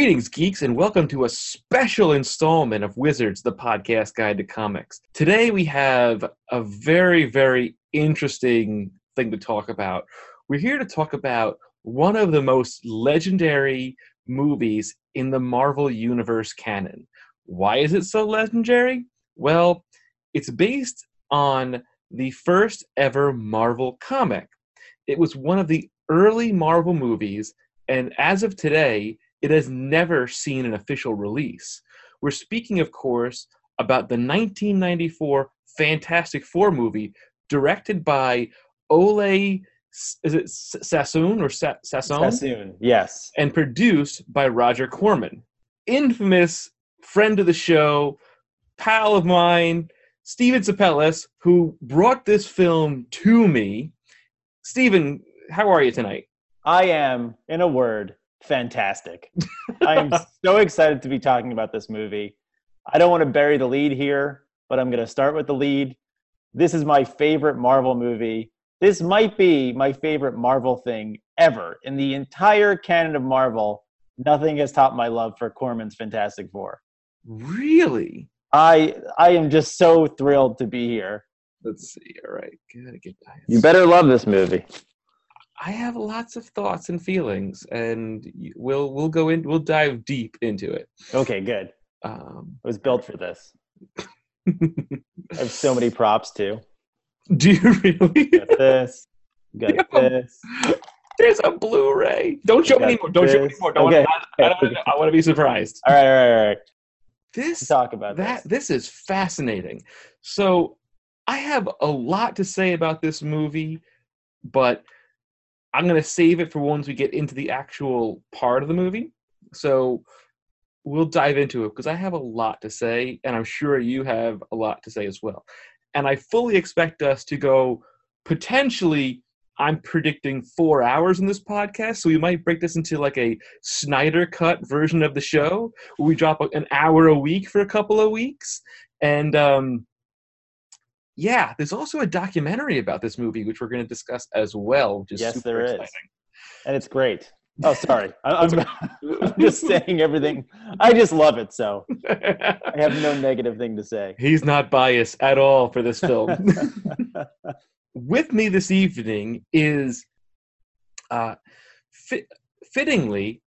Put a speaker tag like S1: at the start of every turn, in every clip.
S1: Greetings, geeks, and welcome to a special installment of Wizards, the podcast guide to comics. Today we have a very, very interesting thing to talk about. We're here to talk about one of the most legendary movies in the Marvel Universe canon. Why is it so legendary? Well, it's based on the first ever Marvel comic. It was one of the early Marvel movies, and as of today, it has never seen an official release. We're speaking, of course, about the 1994 Fantastic Four movie, directed by Oley. Is it Sassoon or Sa- Sassoon?
S2: Sassoon, yes.
S1: And produced by Roger Corman. Infamous friend of the show, pal of mine, Steven Sapellis, who brought this film to me. Steven, how are you tonight?
S2: I am, in a word, fantastic. I am so excited to be talking about this movie. I don't want to bury the lead here, but I'm going to start with the lead. This is my favorite Marvel movie. This might be my favorite Marvel thing ever. In the entire canon of Marvel, nothing has topped my love for Corman's Fantastic Four.
S1: Really?
S2: I I am just so thrilled to be here.
S1: Let's see. All right, gotta get.
S2: You better love this movie.
S1: I have lots of thoughts and feelings, and we'll we'll go in. We'll dive deep into it.
S2: Okay, good. Um, I was built for this. I have so many props too.
S1: Do you really?
S2: Got this. Got yeah. this.
S1: There's a Blu-ray. Don't show me anymore. Don't this. show me anymore. Don't okay. want, I, I, I, want to be surprised.
S2: All right, all right, all right.
S1: This
S2: Let's talk about
S1: that.
S2: This.
S1: this is fascinating. So, I have a lot to say about this movie, but I'm going to save it for once we get into the actual part of the movie. So we'll dive into it because I have a lot to say, and I'm sure you have a lot to say as well. And I fully expect us to go potentially. I'm predicting four hours in this podcast, so we might break this into like a Snyder cut version of the show, where we drop an hour a week for a couple of weeks, and um, yeah, there's also a documentary about this movie, which we're going to discuss as well. Which is
S2: yes,
S1: super
S2: there
S1: exciting.
S2: is, and it's great. Oh, sorry, I'm, I'm just saying everything. I just love it, so I have no negative thing to say.
S1: He's not biased at all for this film. With me this evening is, uh, fit, fittingly,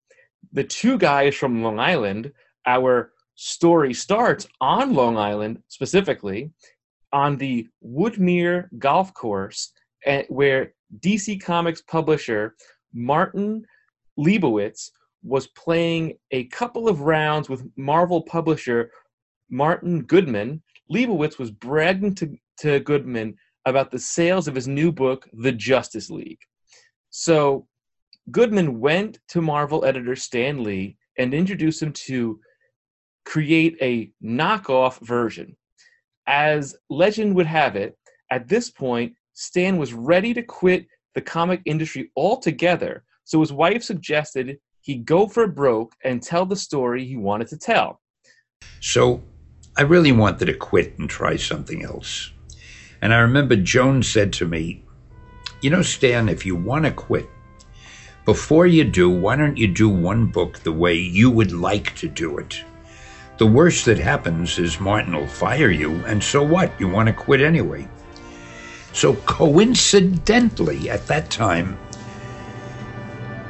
S1: the two guys from Long Island. Our story starts on Long Island specifically, on the Woodmere Golf Course, eh, where DC Comics publisher Martin Liebowitz was playing a couple of rounds with Marvel publisher Martin Goodman. Liebowitz was bragging to, to Goodman about the sales of his new book, The Justice League. So Goodman went to Marvel editor Stan Lee and introduced him to create a knockoff version as legend would have it, at this point, Stan was ready to quit the comic industry altogether, so his wife suggested he go for broke and tell the story he wanted to tell.
S3: So I really wanted to quit and try something else. And I remember Joan said to me, You know, Stan, if you want to quit, before you do, why don't you do one book the way you would like to do it? The worst that happens is Martin will fire you, and so what? You want to quit anyway. So coincidentally, at that time,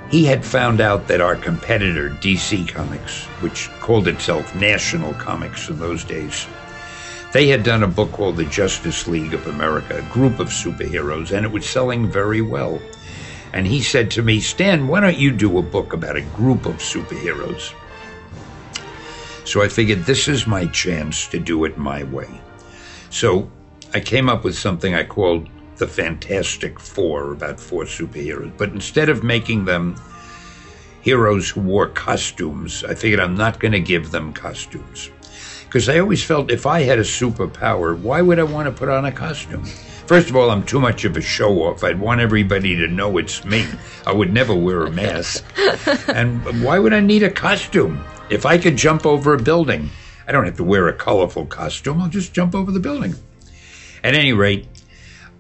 S3: he had found out that our competitor, DC Comics, which called itself National Comics in those days, they had done a book called The Justice League of America, a group of superheroes, and it was selling very well. And he said to me, Stan, why don't you do a book about a group of superheroes? So I figured this is my chance to do it my way. So I came up with something I called the Fantastic Four, about four superheroes. But instead of making them heroes who wore costumes, I figured I'm not going to give them costumes. Because I always felt if I had a superpower, why would I want to put on a costume? First of all, I'm too much of a show off. I'd want everybody to know it's me. I would never wear a mask. and why would I need a costume? If I could jump over a building, I don't have to wear a colorful costume. I'll just jump over the building. At any rate,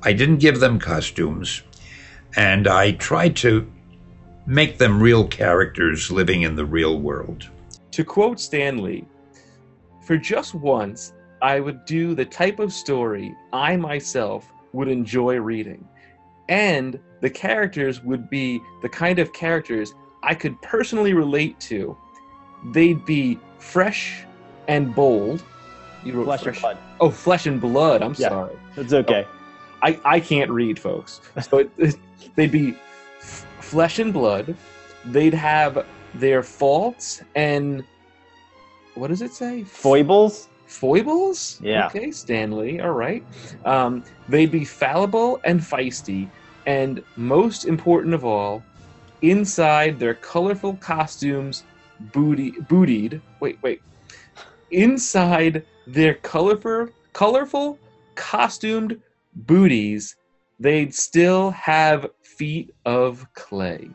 S3: I didn't give them costumes, and I tried to make them real characters living in the real world.
S1: To quote Stanley, for just once, I would do the type of story I myself would enjoy reading. And the characters would be the kind of characters I could personally relate to. They'd be fresh and bold. You wrote
S2: Flesh and blood.
S1: Oh, flesh and blood. I'm
S2: Yeah.
S1: sorry.
S2: It's okay.
S1: I, I can't read, folks. So it, it- they'd be f- flesh and blood. They'd have their faults and what does it say?
S2: Foibles.
S1: Foibles?
S2: Yeah.
S1: Okay, Stanley. All right. Um, they'd be fallible and feisty, and most important of all, inside their colorful costumes, booty bootied. Wait, wait. Inside their colorful, colorful, costumed booties, they'd still have feet of clay.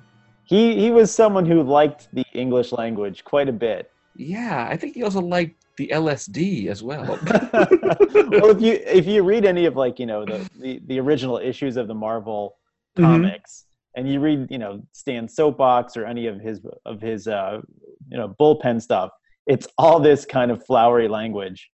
S2: He he was someone who liked the English language quite a bit.
S1: Yeah, I think he also liked the LSD as well.
S2: well, if you if you read any of like you know the the, the original issues of the Marvel
S1: Mhm.
S2: comics, and you read you know Stan's soapbox or any of his of his uh, you know bullpen stuff, it's all this kind of flowery language.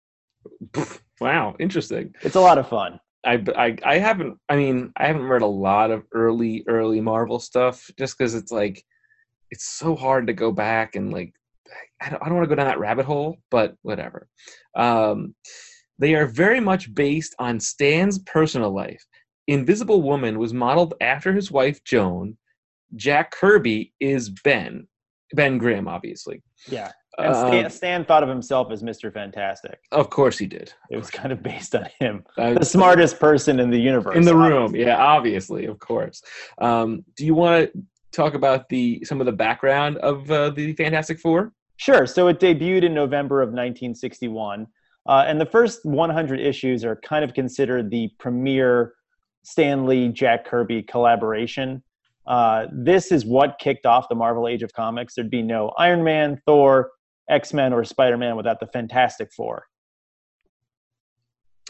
S1: wow, interesting.
S2: It's a lot of fun.
S1: I, I I haven't I mean I haven't read a lot of early early Marvel stuff just because it's like it's so hard to go back and like I don't, I don't want to go down that rabbit hole but whatever. Um, they are very much based on Stan's personal life. Invisible Woman was modeled after his wife Joan. Jack Kirby is Ben Ben Grimm obviously.
S2: Yeah, and Stan,
S1: Um,
S2: Stan thought of himself as Mister Fantastic.
S1: of course he did.
S2: It was kind of based on him,
S1: Uh,
S2: the smartest person in the universe.
S1: in the room
S2: obviously.
S1: yeah obviously of course um, do you want to talk about the some of the background of uh, the fantastic four
S2: Sure. So it debuted in November of 1961. Uh, and the first 100 issues are kind of considered the premier Stan Lee Jack Kirby collaboration. Uh, this is what kicked off the Marvel Age of Comics. There'd be no Iron Man, Thor, X Men, or Spider Man without the Fantastic Four.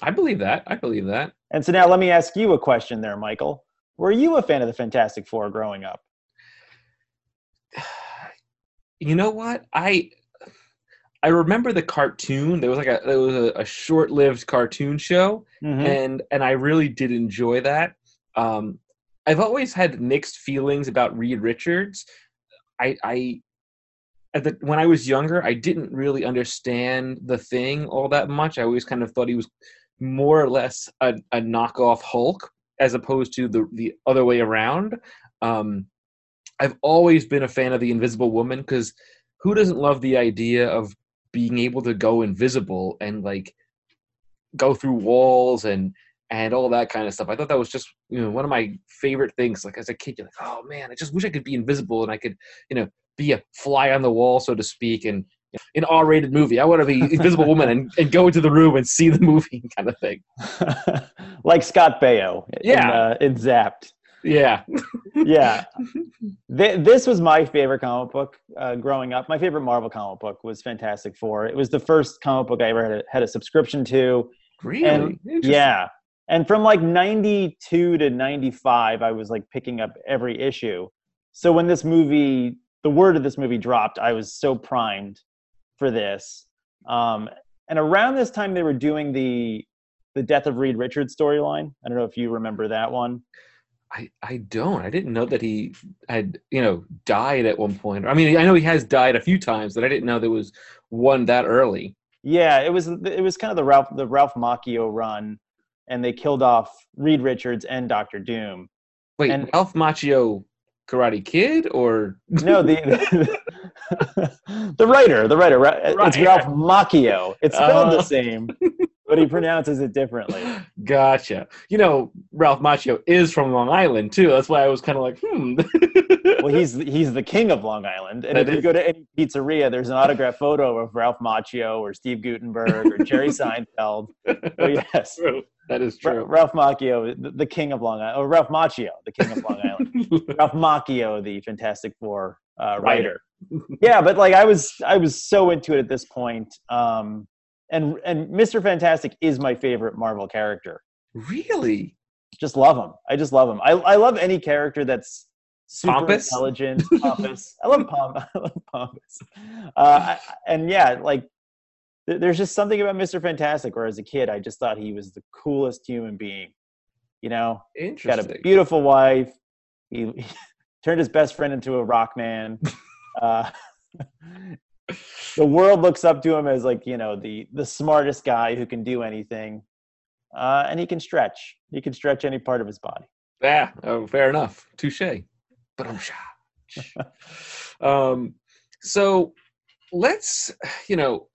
S1: i believe that i believe that
S2: And so now let me ask you a question there, Michael. Were you a fan of the Fantastic Four growing up?
S1: you know what i i remember the cartoon there was like a there was a, a short-lived cartoon show
S2: Mhm.
S1: and and I really did enjoy that. Um, I've always had mixed feelings about Reed Richards. I, I the, when I was younger, I didn't really understand the thing all that much. I always kind of thought he was more or less a, a knockoff Hulk as opposed to the the other way around. Um, I've always been a fan of the Invisible Woman because who doesn't love the idea of being able to go invisible and like go through walls and and all that kind of stuff. I thought that was just you know one of my favorite things. Like as a kid, you're like, oh man, I just wish I could be invisible and I could you know be a fly on the wall, so to speak, and an R-rated movie. I want to be Invisible Woman and, and go into the room and see the movie kind of thing.
S2: like Scott Baio in,
S1: Yeah.
S2: uh, in Zapped.
S1: Yeah,
S2: yeah Th- this was my favorite comic book uh, growing up my favorite marvel comic book was fantastic four it was the first comic book i ever had a, had a subscription to
S1: really.
S2: And- yeah and from like 92 to 95 i was like picking up every issue so when this movie the word of this movie dropped i was so primed for this um, and around this time they were doing the the death of reed richards storyline i don't know if you remember that one
S1: I, I don't. I didn't know that he had, you know, died at one point. I mean, I know he has died a few times, but I didn't know there was one that early.
S2: Yeah, it was it was kind of the Ralph the Ralph Macchio run, and they killed off Reed Richards and Doctor Doom.
S1: Wait,
S2: And-
S1: Ralph Macchio Karate Kid or
S2: No, the the writer, the writer. Ra- It's Ralph Macchio. It's spelled
S1: Oh.
S2: the same, but he pronounces it differently.
S1: Gotcha. You know, Ralph Macchio is from Long Island too. That's why I was kind of like, hmm.
S2: Well, he's he's the king of Long Island, and
S1: That
S2: if you go to any pizzeria, there's an autograph photo of Ralph Macchio or Steve Guttenberg or Jerry Seinfeld. Oh yes,
S1: true. That is true.
S2: Ralph Macchio, the, the king of Long Island, or Ralph Macchio, the king of Long Island. Ralph Macchio, the Fantastic Four uh, writer. yeah, but like I was, I was so into it at this point. Um, and and Mr. Fantastic is my favorite Marvel character.
S1: really?
S2: Just love him. I just love him. I I love any character that's super
S1: Pompous?
S2: intelligent, pompous. I love pomp. I love pompous. Uh, and yeah, like there's just something about Mr. Fantastic. Where as a kid, I just thought he was the coolest human being. You know, got a beautiful wife. He, he turned his best friend into a rock man. Uh, the world looks up to him as like you know the the smartest guy who can do anything, uh, and he can stretch. He can stretch any part of his body.
S1: Yeah, oh, fair enough. Touche. But I'm shy. um, so let's, you know,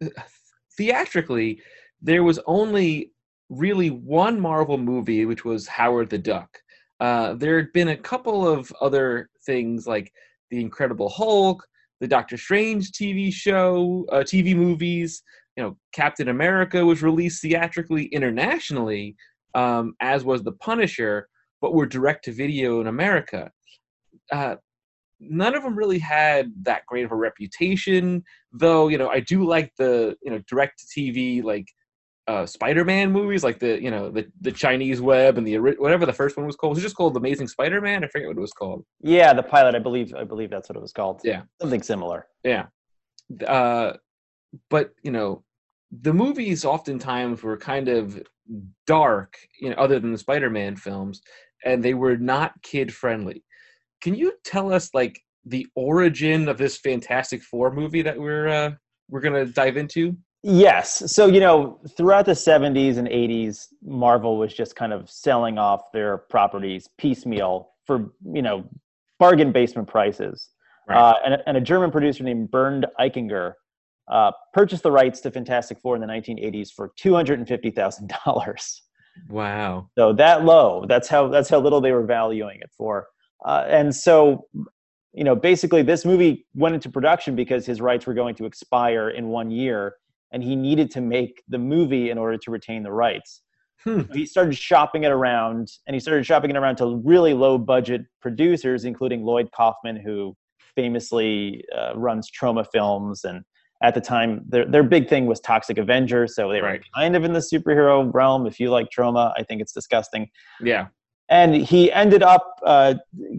S1: theatrically, there was only really one Marvel movie, which was Howard the Duck. Uh, there had been a couple of other things like The Incredible Hulk, the Doctor Strange TV show, uh, TV movies. You know, Captain America was released theatrically internationally, um, as was The Punisher, but were direct to video in America. Uh, none of them really had that great of a reputation, though. You know, I do like the you know direct to TV like uh, Spider-Man movies, like the you know the the Chinese Web and the whatever the first one was called. It was just called Amazing Spider-Man? I forget what it was called.
S2: Yeah, the pilot. I believe. I believe that's what it was called.
S1: Yeah.
S2: something similar.
S1: Yeah. Uh, but you know, the movies oftentimes were kind of dark, you know, other than the Spider-Man films, and they were not kid-friendly. Can you tell us like the origin of this Fantastic Four movie that we're uh, we're gonna dive into?
S2: Yes. So, you know, throughout the 70s and 80s, Marvel was just kind of selling off their properties piecemeal for, you know, bargain basement prices.
S1: Right.
S2: Uh, and, a- and a German producer named Bernd Eichinger uh, purchased the rights to Fantastic Four in the 1980s for $250,000.
S1: Wow.
S2: So that low, that's how that's how little they were valuing it for. Uh, and so, you know, basically, this movie went into production because his rights were going to expire in one year, and he needed to make the movie in order to retain the rights.
S1: Hmm.
S2: So he started shopping it around, and he started shopping it around to really low budget producers, including Lloyd Kaufman, who famously uh, runs Troma Films and at the time their their big thing was Toxic Avenger, so they were
S1: Right.
S2: kind of in the superhero realm. If you like Troma, I think it's disgusting.
S1: Yeah.
S2: And he ended up uh,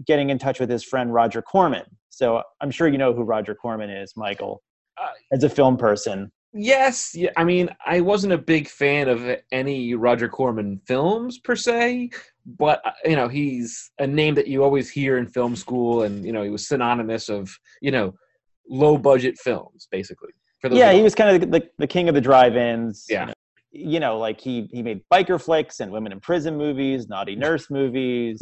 S2: getting in touch with his friend Roger Corman. So I'm sure you know who Roger Corman is, Michael,
S1: Uh,
S2: as a film person.
S1: Yes, yeah, I mean, I wasn't a big fan of any Roger Corman films per se, but uh, you know, he's a name that you always hear in film school, and you know, he was synonymous of you know, low budget films, basically.
S2: Yeah, he was kind of the, the king of the drive-ins.
S1: Yeah.
S2: You know, like he he made biker flicks and women in prison movies, naughty nurse movies,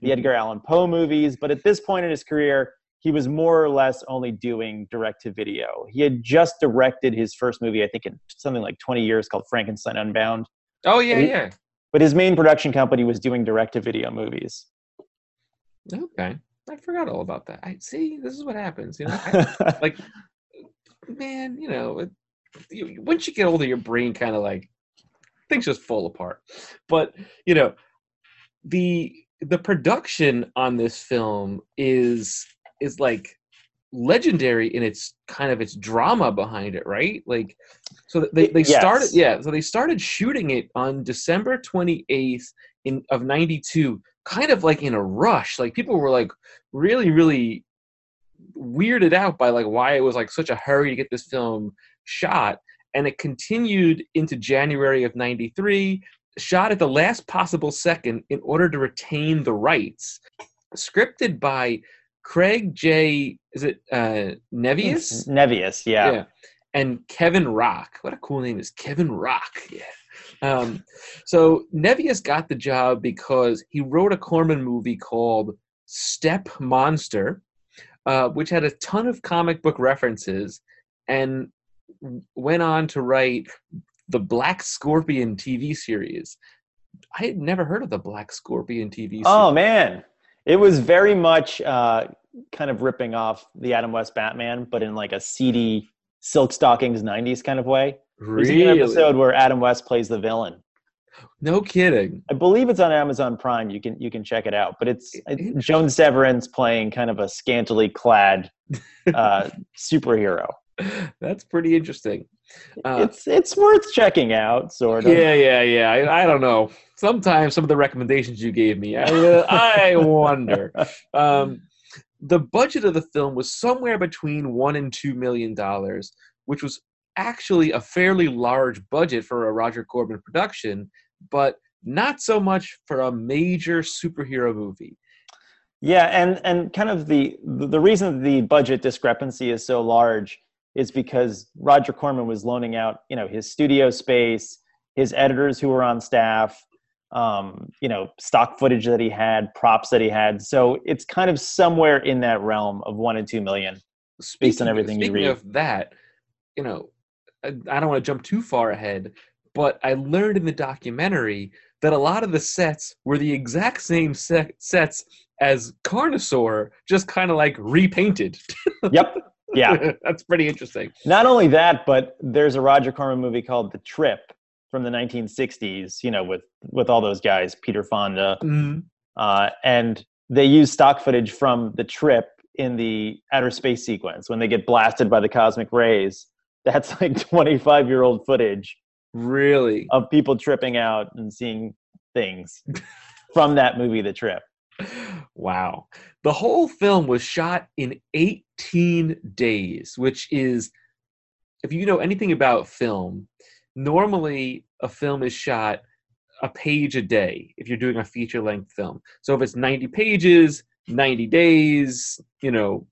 S2: the Edgar Allan Poe movies. But at this point in his career, he was more or less only doing direct to video. He had just directed his first movie, I think, in something like 20 years called Frankenstein Unbound.
S1: oh yeah,
S2: he-
S1: yeah.
S2: But his main production company was doing direct to video movies.
S1: Okay, I forgot all about that. I see. This is what happens. You know, I, like, man, you know, it, you, once you get older, your brain kind of like things just fall apart. But you know, the the production on this film is is like legendary in its kind of its drama behind it, right? Like, so they they
S2: Yes.
S1: started yeah, so they started shooting it on December twenty eighth in of ninety two, kind of like in a rush. Like people were like really really weirded out by like why it was like such a hurry to get this film shot and it continued into January of 93 shot at the last possible second in order to retain the rights. Scripted by Craig J is it uh Nevius?
S2: Nevius, yeah.
S1: and Kevin Rock. What a cool name is Kevin Rock. Yeah. Um so Nevius got the job because he wrote a Corman movie called Step Monster, uh, which had a ton of comic book references and went on to write the Black Scorpion TV series. I had never heard of the Black Scorpion TV series.
S2: Oh man, it was very much uh, kind of ripping off the Adam West Batman, but in like a seedy silk stockings '90s kind of way. There's
S1: really?
S2: an episode where Adam West plays the villain.
S1: No kidding.
S2: I believe it's on Amazon Prime. You can you can check it out. But it's
S1: Interesting.
S2: Joan Severance playing kind of a scantily clad uh, superhero.
S1: That's pretty interesting. Uh,
S2: it's it's worth checking out, sort of.
S1: yeah, yeah, yeah. I, I don't know. Sometimes some of the recommendations you gave me, I, I wonder. Um, the budget of the film was somewhere between one and two million dollars, which was actually a fairly large budget for a Roger Corman production, but not so much for a major superhero movie.
S2: Yeah, and and kind of the the reason the budget discrepancy is so large is because Roger Corman was loaning out, you know, his studio space, his editors who were on staff, um, you know, stock footage that he had, props that he had. So it's kind of somewhere in that realm of one and two million.
S1: Speaking, based on
S2: everything you
S1: speaking
S2: read.
S1: of that, you know, I, I don't want to jump too far ahead, but I learned in the documentary that a lot of the sets were the exact same set, sets as Carnosaur, just kind of like repainted.
S2: Yep. Yeah.
S1: That's pretty interesting.
S2: Not only that, but there's a Roger Corman movie called The Trip from the 1960s. You know, with with all those guys, Peter Fonda,
S1: Mm,
S2: uh, and they use stock footage from the trip in the outer space sequence when they get blasted by the cosmic rays. That's like 25 year old footage
S1: really?
S2: of people tripping out and seeing things from that movie, The Trip.
S1: Wow. The whole film was shot in 18 days, which is, if you know anything about film, normally a film is shot a page a day if you're doing a feature length film. So if it's 90 pages, 90 days, you know,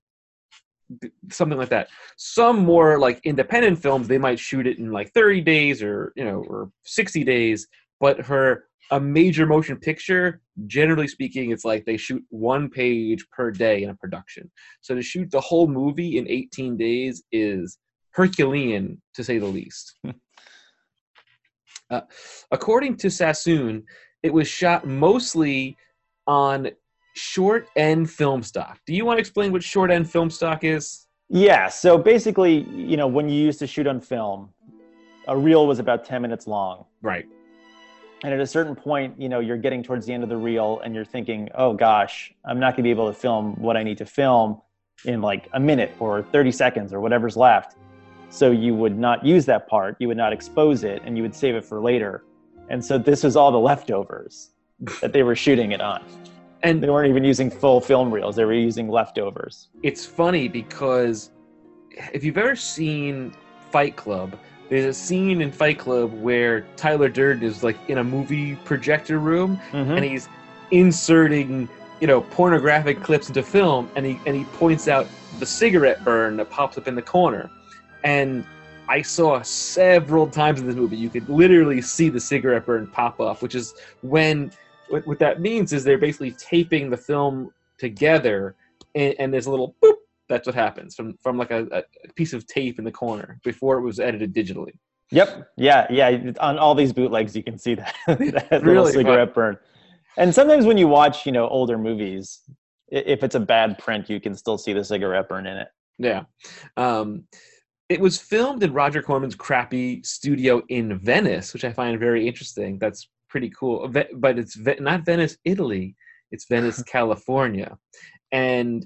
S1: something like that. Some more like independent films, they might shoot it in like 30 days or, you know, or 60 days. But for a major motion picture, generally speaking, it's like they shoot one page per day in a production. So to shoot the whole movie in 18 days is Herculean, to say the least. uh, according to Sassoon, it was shot mostly on short end film stock. Do you want to explain what short end film stock is?
S2: Yeah, so basically, you know, when you used to shoot on film, a reel was about 10 minutes long.
S1: Right.
S2: And at a certain point, you know, you're getting towards the end of the reel and you're thinking, oh gosh, I'm not going to be able to film what I need to film in like a minute or 30 seconds or whatever's left. So you would not use that part, you would not expose it, and you would save it for later. And so this was all the leftovers that they were shooting it on.
S1: And
S2: They weren't even using full film reels, they were using leftovers.
S1: it's funny because if you've ever seen Fight Club, there's a scene in Fight Club where Tyler Durden is like in a movie projector room
S2: Mhm.
S1: and he's inserting, you know, pornographic clips into film and he and he points out the cigarette burn that pops up in the corner. And I saw several times in this movie you could literally see the cigarette burn pop up, which is when what, what that means is they're basically taping the film together and, and there's a little boop that's what happens from from like a, a piece of tape in the corner before it was edited digitally
S2: Yep. Yeah. Yeah. On all these bootlegs, you can see that, that
S1: Really fun.
S2: cigarette burn. And sometimes when you watch, you know, older movies, if it's a bad print, you can still see the cigarette burn in it.
S1: yeah um, it was filmed in roger corman's crappy studio in venice which i find very interesting that's pretty cool but it's not venice italy it's venice california and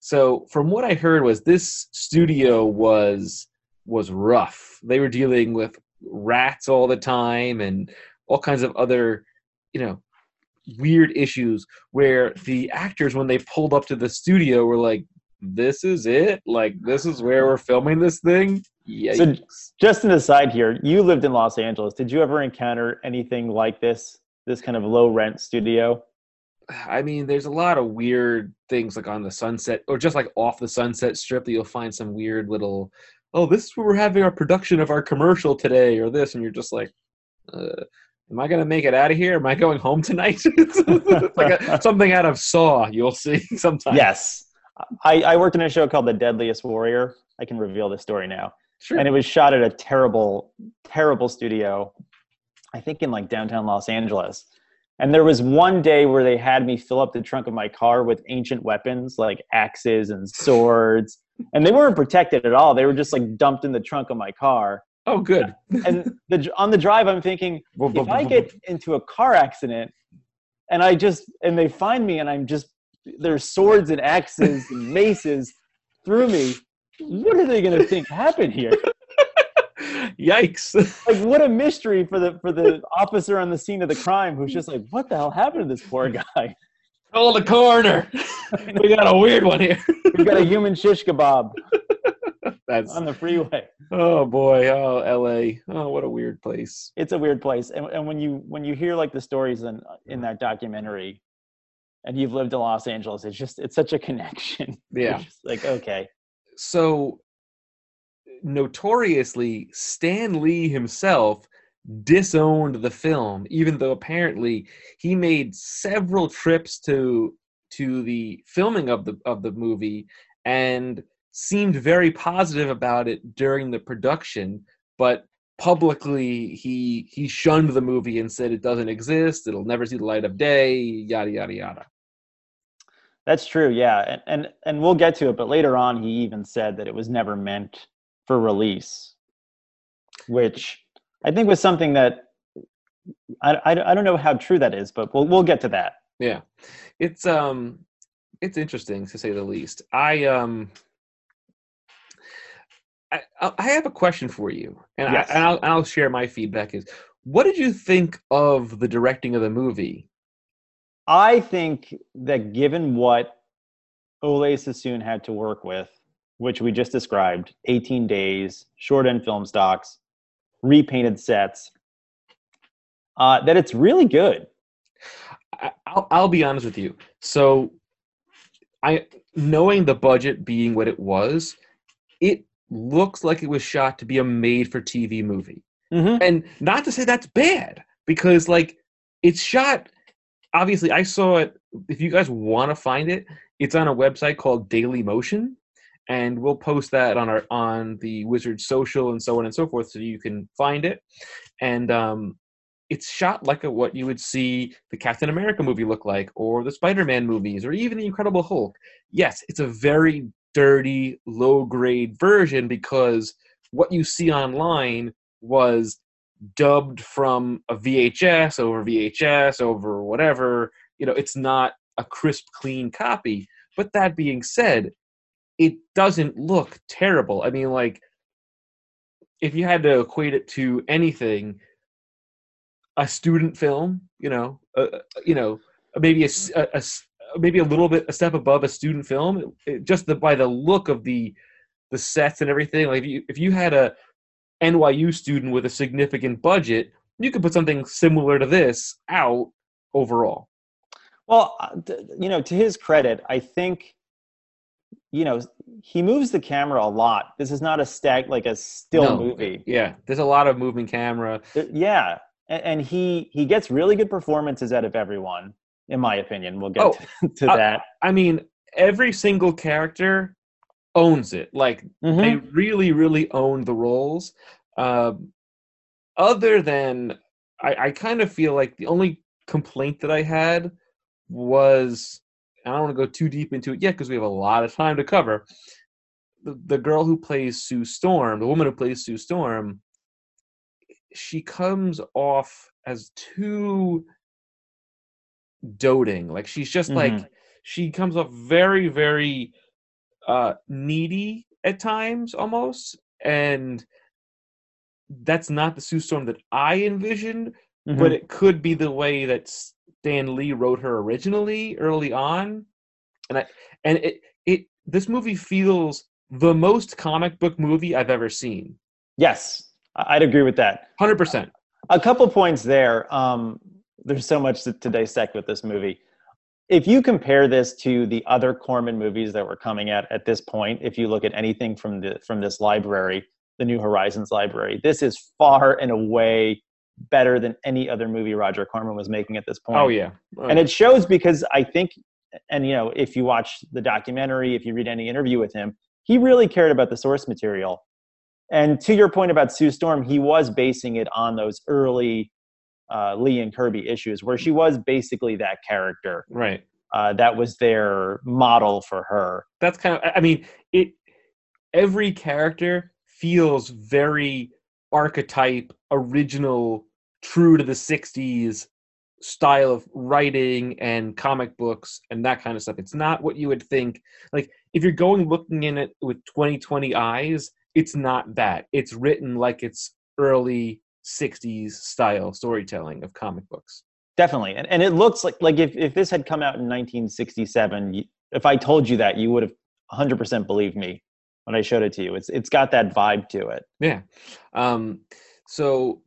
S1: so from what i heard was this studio was was rough they were dealing with rats all the time and all kinds of other you know weird issues where the actors when they pulled up to the studio were like this is it like this is where we're filming this thing yeah
S2: So, just an aside here, you lived in Los Angeles. Did you ever encounter anything like this? This kind of low rent studio?
S1: I mean, there's a lot of weird things like on the Sunset or just like off the Sunset Strip that you'll find some weird little, oh, this is where we're having our production of our commercial today or this, and you're just like, uh, am I going to make it out of here? Am I going home tonight? it's like a, something out of Saw. You'll see sometime.
S2: Yes, I, I worked in a show called The Deadliest Warrior. I can reveal the story now,
S1: sure.
S2: and it was shot at a terrible, terrible studio. I think in like downtown Los Angeles. And there was one day where they had me fill up the trunk of my car with ancient weapons like axes and swords. And they weren't protected at all. They were just like dumped in the trunk of my car.
S1: oh, good.
S2: And the, on the drive, I'm thinking, if I get into a car accident and I just, and they find me and I'm just, there's swords and axes and maces through me, what are they going to think happened here?
S1: Yikes.
S2: like what a mystery for the for the officer on the scene of the crime who's just like what the hell happened to this poor guy
S1: Call the coroner. we got a weird one here.
S2: we've got a human shish kebab
S1: That's
S2: on the freeway
S1: oh boy. Oh, L.A. Oh, what a weird place.
S2: it's a weird place and, and when you when you hear like the stories in in mm. that documentary and you've lived in los angeles it's just it's such a connection
S1: Yeah.
S2: Like okay
S1: So, notoriously, Stan Lee himself disowned the film, even though apparently he made several trips to to the filming of the of the movie and seemed very positive about it during the production, but publicly he he shunned the movie and said it doesn't exist, it'll never see the light of day, yada yada yada.
S2: that's true yeah and, and and we'll get to it but later on he even said that it was never meant for release which i think was something that I, I, I don't know how true that is but we'll, we'll get to that
S1: Yeah, it's um, it's interesting to say the least. I um, I, I have a question for you, and,
S2: Yes.
S1: I, and I'll, I'll share my feedback. Is what did you think of the directing of the movie?
S2: I think that given what Oley Sassoon had to work with, which we just described 18 days, short end film stocks, repainted sets, uh, that it's really good.
S1: I'll, I'll be honest with you. So, I knowing the budget being what it was, it looks like it was shot to be a made-for-TV movie.
S2: Mm-hmm.
S1: and not to say that's bad because like it's shot obviously i saw it if you guys want to find it it's on a website called daily motion and we'll post that on our on the wizard social and so on and so forth so you can find it and um it's shot like a, what you would see the captain america movie look like or the spider-man movies or even the incredible hulk yes it's a very dirty low grade version because what you see online was dubbed from a VHS over VHS over whatever. You know, it's not a crisp, clean copy. But that being said, it doesn't look terrible. I mean, like, if you had to equate it to anything, a student film, you know, uh, you know, maybe a maybe a little bit a step above a student film, it, just the, by the look of the the sets and everything. Like, if you if you had a NYU student with a significant budget, you could put something similar to this out overall.
S2: Well, uh, you know, to his credit, I think, you know, he moves the camera a lot. This is not a stack like a still
S1: No.
S2: movie.
S1: Yeah, there's a lot of moving camera.
S2: Yeah, and, and he he gets really good performances out of everyone, in my opinion. We'll get
S1: Oh,
S2: to, to
S1: uh,
S2: that.
S1: I mean, every single character owns it. Like
S2: Mhm.
S1: they really, really own the roles. Um, other than, I, I kind of feel like the only complaint that I had was, I don't want to go too deep into it yet because we have a lot of time to cover. The, the girl who plays Sue Storm, the woman who plays Sue Storm, she comes off as too doting. Like she's just like
S2: Mhm.
S1: she comes off very, very uh needy at times almost. And that's not the Sue Storm that I envisioned, but
S2: Mhm.
S1: it could be the way that Stan Lee wrote her originally early on. And I and it it this movie feels the most comic book movie I've ever seen.
S2: yes, I'd agree with that.
S1: Hundred percent.
S2: a couple points there. Um, there's so much to, to dissect with this movie. If you compare this to the other Corman movies that were coming out at this point, if you look at anything from the from this library, the New Horizons library, this is far and away better than any other movie Roger Corman was making at this point.
S1: Oh yeah, Oh,
S2: and it shows because I think, and you know, if you watch the documentary, if you read any interview with him, he really cared about the source material. And to your point about Sue Storm, he was basing it on those early uh, Lee and Kirby issues, where she was basically that character.
S1: right.
S2: Uh, that was their model for her.
S1: That's kind of. I mean, it. Every character feels very archetype, original, true to the '60s style of writing and comic books and that kind of stuff. It's not what you would think. Like if you're going looking in it with 2020 eyes, it's not that. It's written like it's early 60s style storytelling of comic books.
S2: Definitely, and and it looks like like if if this had come out in 1967, if I told you that, you would have 100% believed me when I showed it to you. It's it's got that vibe to it.
S1: Yeah. Um, so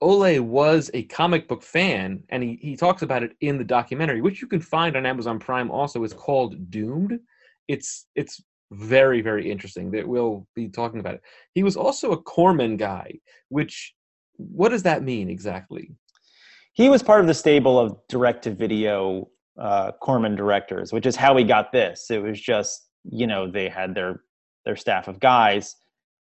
S1: Oley was a comic book fan, and he, he talks about it in the documentary, which you can find on Amazon Prime. Also, it's called Doomed. It's it's very very interesting. That we'll be talking about it. He was also a Corman guy, which what does that mean exactly?
S2: He was part of the stable of direct to video uh, Corman directors, which is how he got this. It was just you know they had their their staff of guys,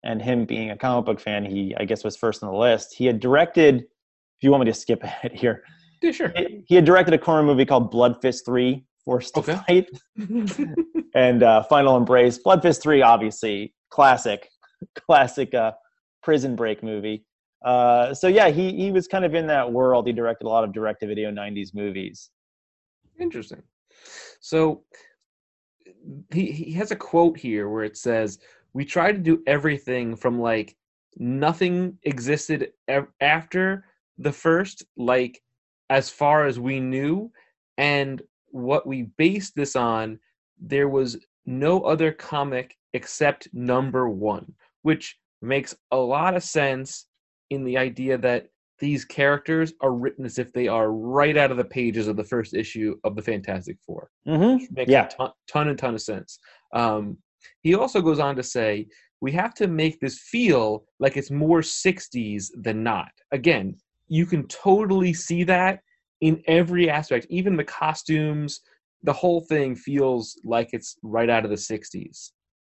S2: and him being a comic book fan, he I guess was first on the list. He had directed. If you want me to skip ahead here,
S1: Yeah, sure.
S2: he had directed a Corman movie called Blood Fist Three: Forced to Fight. and uh, Final Embrace. Blood Fist 3, obviously, classic, classic uh, prison break movie. Uh, so yeah, he he was kind of in that world. He directed a lot of direct-to-video '90s movies.
S1: Interesting. So he he has a quote here where it says, "We try to do everything from like nothing existed ev- after the first, like as far as we knew, and what we based this on, there was no other comic except number one, which makes a lot of sense in the idea that these characters are written as if they are right out of the pages of the first issue of the Fantastic Four.
S2: Mm-hmm.
S1: Makes
S2: Yeah.
S1: a ton, ton and ton of sense. Um, he also goes on to say, we have to make this feel like it's more 60s than not. Again, you can totally see that in every aspect, even the costumes, the whole thing feels like it's right out of the 60s.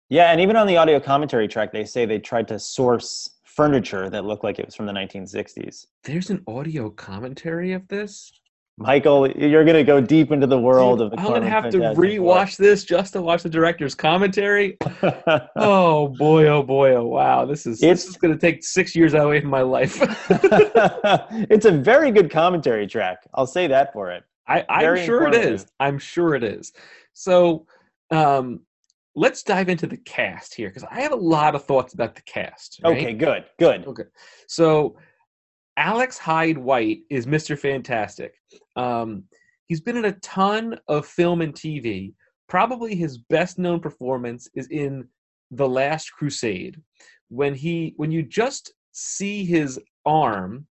S2: Yeah, and even on the audio commentary track, they say they tried to source furniture that looked like it was from the 1960s.
S1: There's an audio commentary of this.
S2: Michael, you're going to go deep into the world of the.
S1: I'm have to
S2: Fantastic Four.
S1: rewatch this just to watch the director's commentary. oh boy, oh boy, oh wow! This is
S2: It's-
S1: this is gonna take six years away from my life.
S2: it's a very good commentary track. I'll say that for it.
S1: I, I'm sure it is. I'm sure it is. So, um, let's dive into the cast here because I have a lot of thoughts about the cast. right?
S2: Okay, good, good.
S1: Okay. So Alex Hyde White is Mr. Fantastic. Um, he's been in a ton of film and TV. Probably his best known performance is in The Last Crusade. When he when you just see his arm,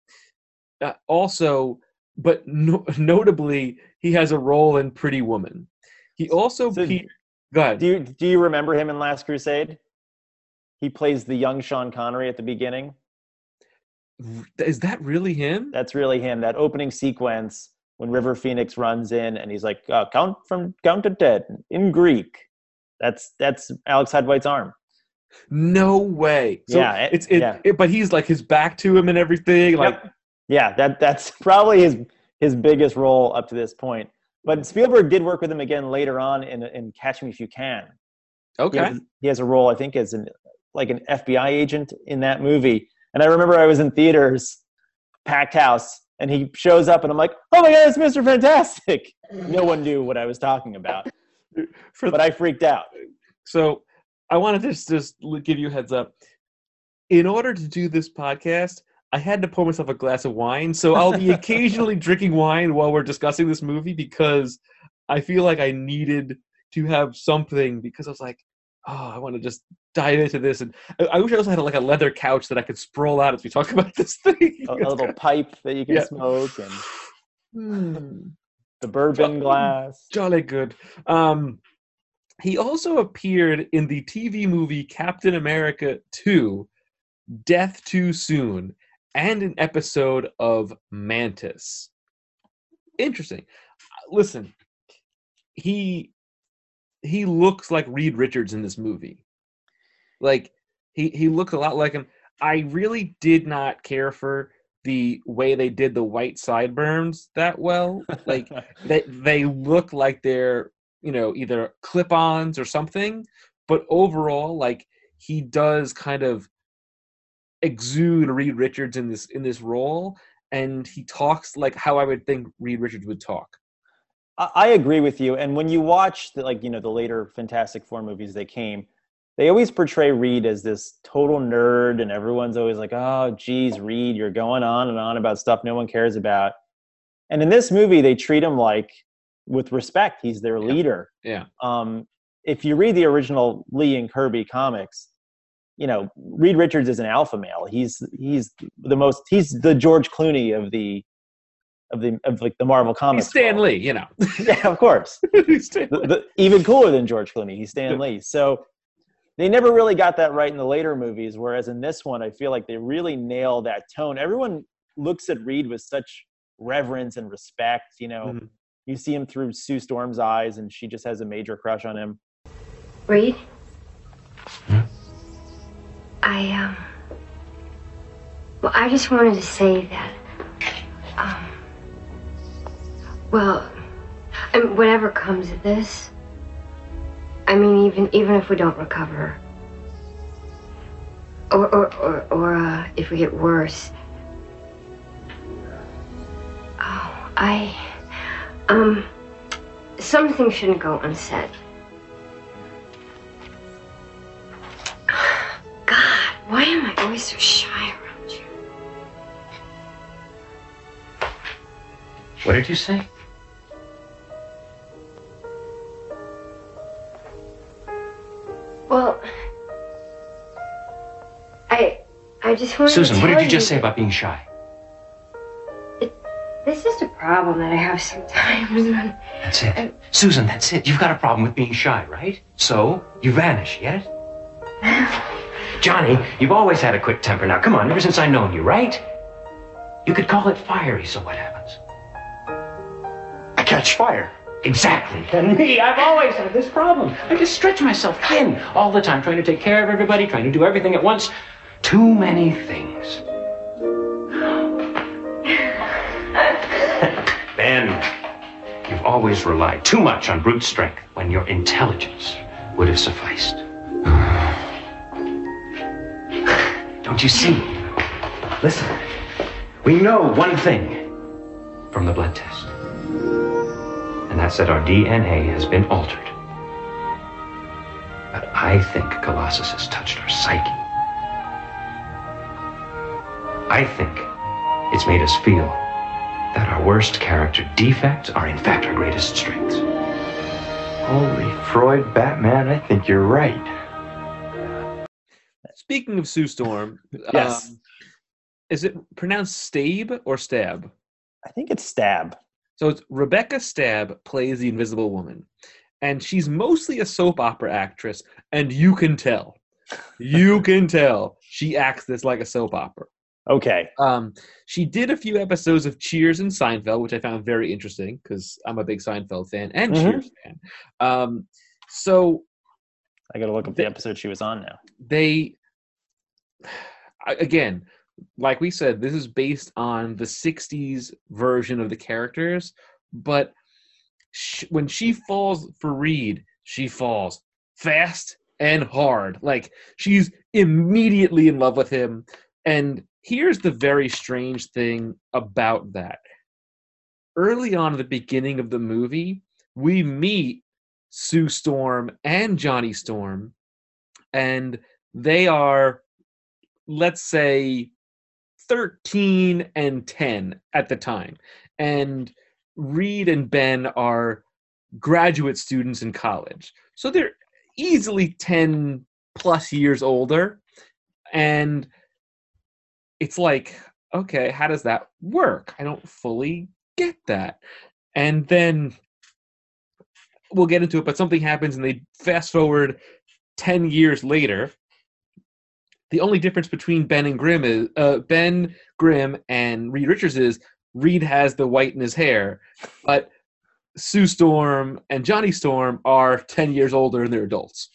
S1: uh, also, but no, notably, he has a role in Pretty Woman. He also
S2: So-
S1: pe- go ahead.
S2: Do you do you remember him in Last Crusade? He plays the young Sean Connery at the beginning.
S1: Is that really him?
S2: That's really him. That opening sequence when River Phoenix runs in and he's like, uh, "Count from count to ten in Greek." That's that's Alex Hyde White's arm.
S1: No way. So
S2: Yeah, it-
S1: it's it,
S2: yeah.
S1: it- but he's like his back to him and everything. Like
S2: Yep. Yeah, that that's probably his his biggest role up to this point. But Spielberg did work with him again later on in in Catch Me If You Can. He
S1: okay,
S2: has, he has a role, I think, as an like an FBI agent in that movie. And I remember I was in theaters, packed house, and he shows up, and I'm like, "Oh my god, it's Mr. Fantastic!" No one knew what I was talking about, but I freaked out.
S1: so I wanted to just, just give you a heads up. In order to do this podcast, I had to pour myself a glass of wine. So I'll be occasionally drinking wine while we're discussing this movie because I feel like I needed to have something because I was like, oh, I want to just dive into this. And I, I wish I also had like a leather couch that I could sprawl out as we talk about this thing.
S2: A, a little pipe that you can
S1: Yeah.
S2: smoke, and
S1: Hmm.
S2: the bourbon
S1: Jolly-
S2: glass.
S1: jolly good. Um, he also appeared in the TV movie Captain America 2, Death Too Soon, and an episode of Mantis. Interesting. Listen, he he looks like Reed Richards in this movie. Like he he looks a lot like him. I really did not care for the way they did the white sideburns that well. Like they they look like they're you know either clip-ons or something. But overall, like he does kind of exude Reed Richards in this in this role, and he talks like how I would think Reed Richards would talk.
S2: I agree with you. And when you watch the, like you know the later Fantastic Four movies they came, they always portray Reed as this total nerd, and everyone's always like, "Oh, geez, Reed, you're going on and on about stuff no one cares about." And in this movie, they treat him like with respect. He's their
S1: Yeah.
S2: leader.
S1: Yeah.
S2: Um, if you read the original Lee and Kirby comics, you know Reed Richards is an alpha male. He's he's the most he's the George Clooney of the of the of like the Marvel comics.
S1: He's Stan
S2: world.
S1: Lee, you know.
S2: Yeah, of course.
S1: He's Stan
S2: The-
S1: Lee.
S2: the- even cooler than George Clooney. He's Stan Lee. So they never really got that right in the later movies. Whereas in this one, I feel like they really nail that tone. Everyone looks at Reed with such reverence and respect. You know,
S1: Mhm.
S2: you see him through Sue Storm's eyes, and she just has a major crush on him.
S4: Reed? I, um. Well, I just wanted to say that. Um. Well, I mean, whatever comes of this. I mean, even even if we don't recover, or or or, or uh, if we get worse. Oh, I, um, some things shouldn't go unsaid. God, why am I always so shy around you?
S5: What did you say?
S4: Well, I, I just wanted
S5: Susan,
S4: to
S5: what did
S4: tell
S5: you just say about being shy?
S4: It, This is a problem that I have sometimes when.
S5: That's it. Susan, that's it. You've got a problem with being shy, right? So, you vanish, yet? Johnny, you've always had a quick temper. Now, come on, ever since I've known you, right? You could call it fiery, so what happens?
S6: I catch fire.
S5: Exactly. And me, I've always had this problem. I just stretch myself thin all the time, trying to take care of everybody, trying to do everything at once. Too many things. ben, you've always relied too much on brute strength when your intelligence would have sufficed. Don't you see? Listen, we know one thing from the blood test and that's that our DNA has been altered. But I think Colossus has touched our psyche. I think it's made us feel that our worst character defects are in fact our greatest strengths.
S6: Holy Freud, Batman, I think you're right.
S1: Speaking of Sue Storm,
S2: Yes.
S1: um, is it pronounced Stabe or Stab?
S2: I think it's Stab.
S1: So it's Rebecca Staab plays the Invisible Woman, and she's mostly a soap opera actress, and you can tell, you can tell she acts this like a soap opera.
S2: Okay.
S1: Um, she did a few episodes of Cheers and Seinfeld, which I found very interesting because I'm a big Seinfeld fan and
S2: Mhm.
S1: Cheers fan. Um, so
S2: I got to look up the episode she was on now.
S1: they again like we said this is based on the 60s version of the characters but sh- when she falls for reed she falls fast and hard. Like she's immediately in love with him. And here's the very strange thing about that. Early on at the beginning of the movie we meet sue storm and johnny storm and they are let's say 13 and 10 at the time. And reed and ben are graduate students in college. So they're easily 10 plus years older. And it's like okay how does that work? I don't fully get that. And then we'll get into it but something happens and they fast forward 10 years later the only difference between Ben and Grimm is uh, Ben Grimm and Reed Richards is Reed has the white in his hair, but Sue Storm and Johnny Storm are ten years older and they're adults.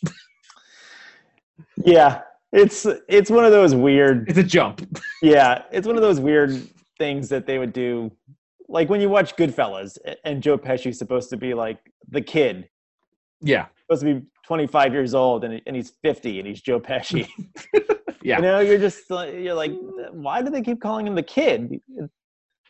S2: Yeah, it's it's one of those weird.
S1: It's a jump.
S2: Yeah, it's one of those weird things that they would do, like when you watch Goodfellas, and Joe Pesci's supposed to be like the kid,
S1: Yeah,
S2: supposed to be 25 years old, and, and he's 50, and he's Joe Pesci.
S1: yeah.
S2: You know, you're just you're like, why do they keep calling him the kid?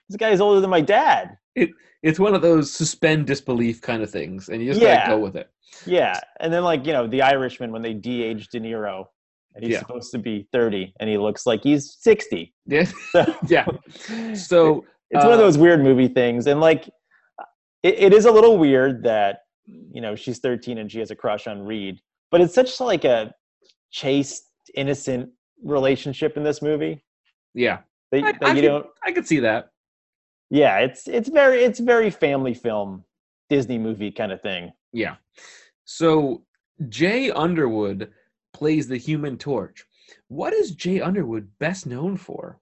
S2: This guy's older than my dad.
S1: It It's one of those suspend disbelief kind of things, and you just
S2: Yeah.
S1: gotta go with it.
S2: Yeah, and then like you know, The Irishman when they de-age De Niro, and he's
S1: Yeah.
S2: supposed to be 30, and he looks like he's 60.
S1: Yeah,
S2: So,
S1: yeah. So
S2: it's one of
S1: uh,
S2: those weird movie things and like it, it is a little weird that you know she's 13 and she has a crush on reed but it's such like a chaste innocent relationship in this movie
S1: yeah,
S2: that,
S1: I,
S2: that
S1: I
S2: you
S1: could,
S2: don't
S1: I could see that.
S2: yeah it's it's very it's very family film disney movie kind of thing
S1: Yeah. So Jay Underwood plays the Human Torch. What is Jay Underwood best known for?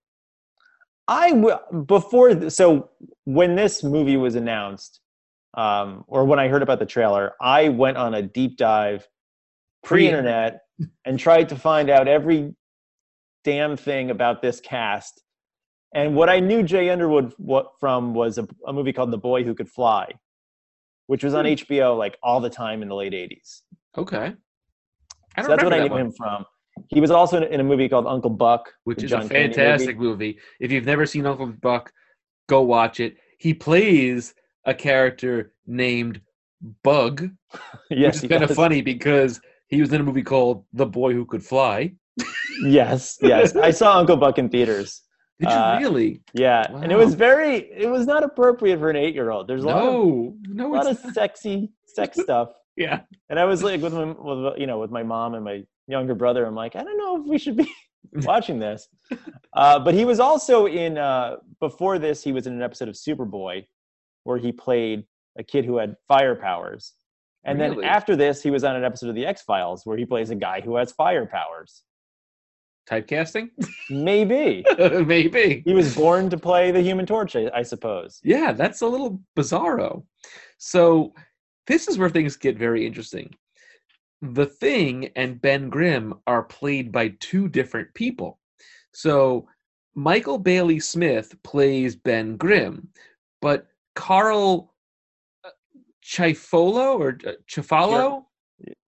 S2: i w- before so when this movie was announced um or when i heard about the trailer i went on a deep dive pre-internet and tried to find out every damn thing about this cast. And what I knew Jay Underwood from was a, a movie called The Boy Who Could Fly, which was on
S1: Hmm.
S2: HBO like all the time in the late '80s.
S1: Okay. I
S2: So
S1: don't
S2: that's what I knew
S1: one,
S2: him from. He was also in, a movie called Uncle Buck,
S1: which is a
S2: John movie.
S1: fantastic movie. If you've never seen Uncle Buck, go watch it. He plays a character named Bug,
S2: yes,
S1: which is kind of funny because he was in a movie called The Boy Who Could Fly.
S2: Yes, yes. I saw Uncle Buck in theaters.
S1: Did you
S2: Uh,
S1: really?
S2: Yeah, and it was very. It was not appropriate for an eight-year-old. There's a lot of
S1: No, no,
S2: a lot of sexy sex stuff.
S1: yeah.
S2: And I was like with my, with you know with my mom and my younger brother. I'm like, I don't know if we should be watching this. Uh, but he was also in uh, before this. He was in an episode of Superboy, where he played a kid who had fire powers. And
S1: Really?
S2: then after this, he was on an episode of The X Files where he plays a guy who has fire powers.
S1: Typecasting?
S2: Maybe
S1: Maybe.
S2: he was born to play the Human Torch, I, I suppose.
S1: Yeah, that's a little bizarro. So this is where things get very interesting. The Thing and Ben Grimm are played by two different people. So Michael Bailey Smith plays Ben Grimm, but Carl uh, Chifolo or uh, Chifalo?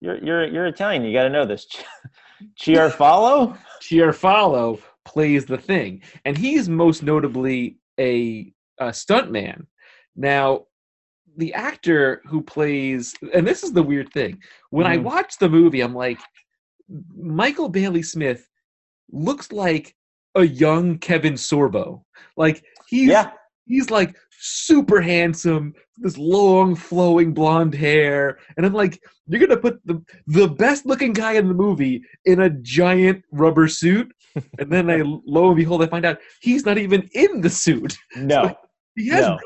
S2: You're you're you're Italian. You got to know this. Chiarfalo.
S1: Chiarfalo plays the thing, and he's most notably a, a stuntman. Now, the actor who plays, and this is the weird thing, when I
S2: Mhm.
S1: watch the movie, I'm like, Michael Bailey Smith looks like a young Kevin Sorbo. Like he's
S2: Yeah.
S1: he's like super handsome, this long flowing blonde hair, and I'm like, you're gonna put the the best looking guy in the movie in a giant rubber suit, and then I lo and behold, I find out he's not even in the suit.
S2: No.
S1: He has
S2: No.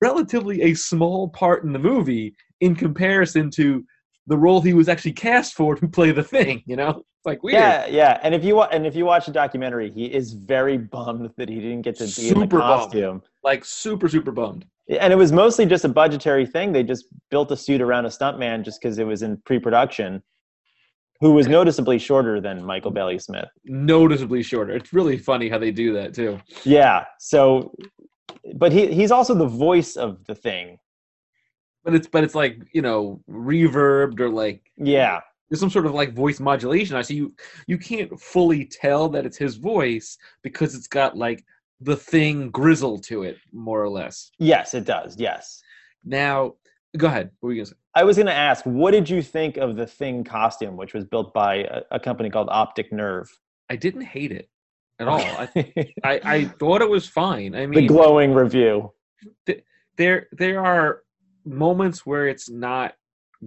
S1: relatively a small part in the movie in comparison to the role he was actually cast for to play the thing. You know, it's like weird.
S2: Yeah, yeah. And if you wa- and if you watch the documentary, he is very bummed that he didn't get to be in the
S1: Super bummed.
S2: costume.
S1: Like super super bummed.
S2: And it was mostly just a budgetary thing. They just built a suit around a stuntman just because it was in pre-production, who was noticeably shorter than Michael Bailey Smith.
S1: Noticeably shorter. It's really funny how they do that too.
S2: Yeah. So, but he he's also the voice of the thing.
S1: But it's but it's like you know reverbed or like
S2: Yeah.
S1: there's some sort of like voice modulation. I see you you can't fully tell that it's his voice because it's got like the thing grizzle to it more or less.
S2: Yes, it does. Yes.
S1: Now, go ahead. What were you gonna say?
S2: I was going to ask, what did you think of the thing costume, which was built by a, a company called Optic Nerve?
S1: I didn't hate it at all. I, I, I thought it was fine. I mean, the
S2: glowing review.
S1: there there are moments where it's not